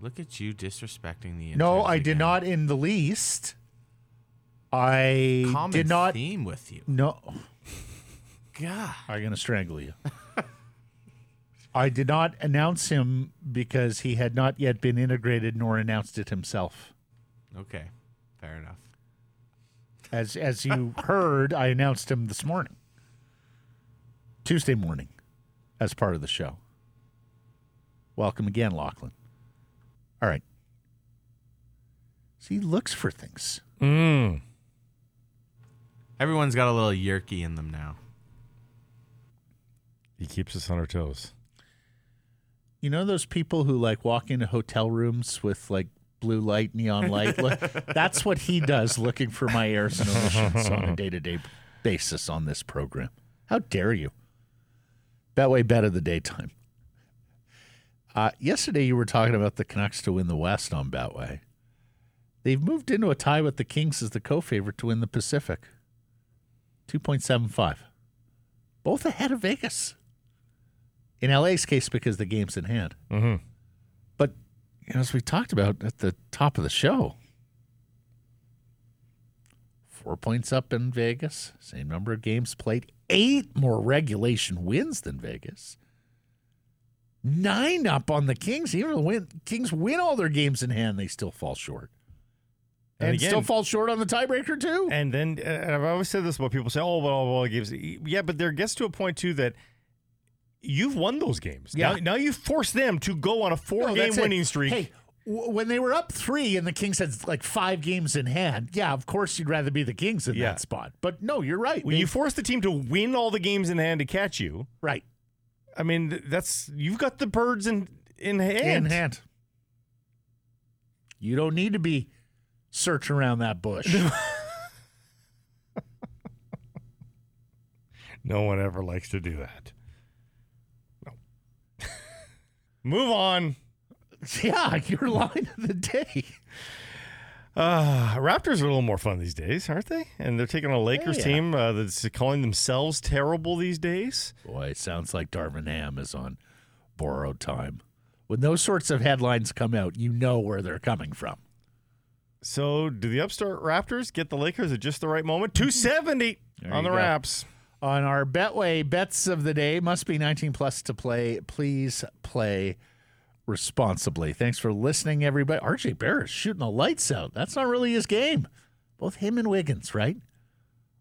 Look at you disrespecting the. No, I did not in the least. I Common did not. theme with you. No, God. I'm going to strangle you. I did not announce him because he had not yet been integrated nor announced it himself. Okay, fair enough. As as you heard, I announced him this morning, Tuesday morning, as part of the show. Welcome again, Lachlan. All right. See, he looks for things. Mm. Everyone's got a little yerky in them now. Keeps us on our toes. You know those people who like walk into hotel rooms with like blue light, neon light? Look, that's what he does looking for my errors and omissions on a day to day basis on this program. How dare you? Betway bet of the daytime. Uh, yesterday you were talking about the Canucks to win the West on Betway. They've moved into a tie with the Kings as the co-favorite to win the Pacific. 2.75. Both ahead of Vegas. In LA's case, because the game's in hand. Mm-hmm. But you know, as we talked about at the top of the show, four points up in Vegas, same number of games played, eight more regulation wins than Vegas. Nine up on the Kings. Even the win, Kings win all their games in hand, they still fall short. And And, again- still fall short on the tiebreaker too. And then uh, and I've always said this about people say, "Oh, well, well, it gives." Yeah, but there gets to a point too that you've won those games. Yeah. Now, now you force them to go on a No, four-game that's it. winning streak. Hey, w- when they were up three and the Kings had like five games in hand, yeah, of course you'd rather be the Kings in Yeah. that spot. But no, you're right. When They- you force the team to win all the games in hand to catch you, right I mean, that's you've got the birds in in hand. in hand. You don't need to be searching around that bush. No one ever likes to do that. No. Move on. yeah, your line of the day. Uh, Raptors are a little more fun these days, aren't they? And they're taking a Lakers Yeah. team uh, that's calling themselves terrible these days. Boy, it sounds like Darvin Ham is on borrowed time. When those sorts of headlines come out, you know where they're coming from. So, do the upstart Raptors get the Lakers at just the right moment? 270 on the go. Raps. On our Betway bets of the day, must be 19 plus to play. Please play responsibly. Thanks for listening, everybody. RJ Barrett shooting the lights out. That's not really his game. Both him and Wiggins, right?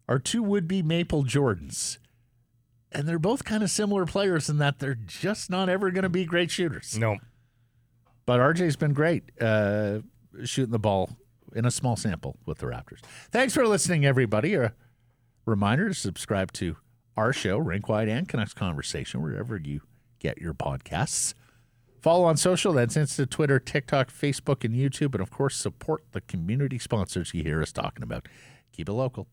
Are two would be Maple Jordans. And they're both kind of similar players in that they're just not ever going to be great shooters. No. But RJ's been great uh, shooting the ball in a small sample with the Raptors. Thanks for listening, everybody. A reminder to subscribe to our show, Rink Wide and Canucks Conversation, wherever you get your podcasts. Follow on social. That's Insta, Twitter, TikTok, Facebook, and YouTube. And of course, support the community sponsors you hear us talking about. Keep it local.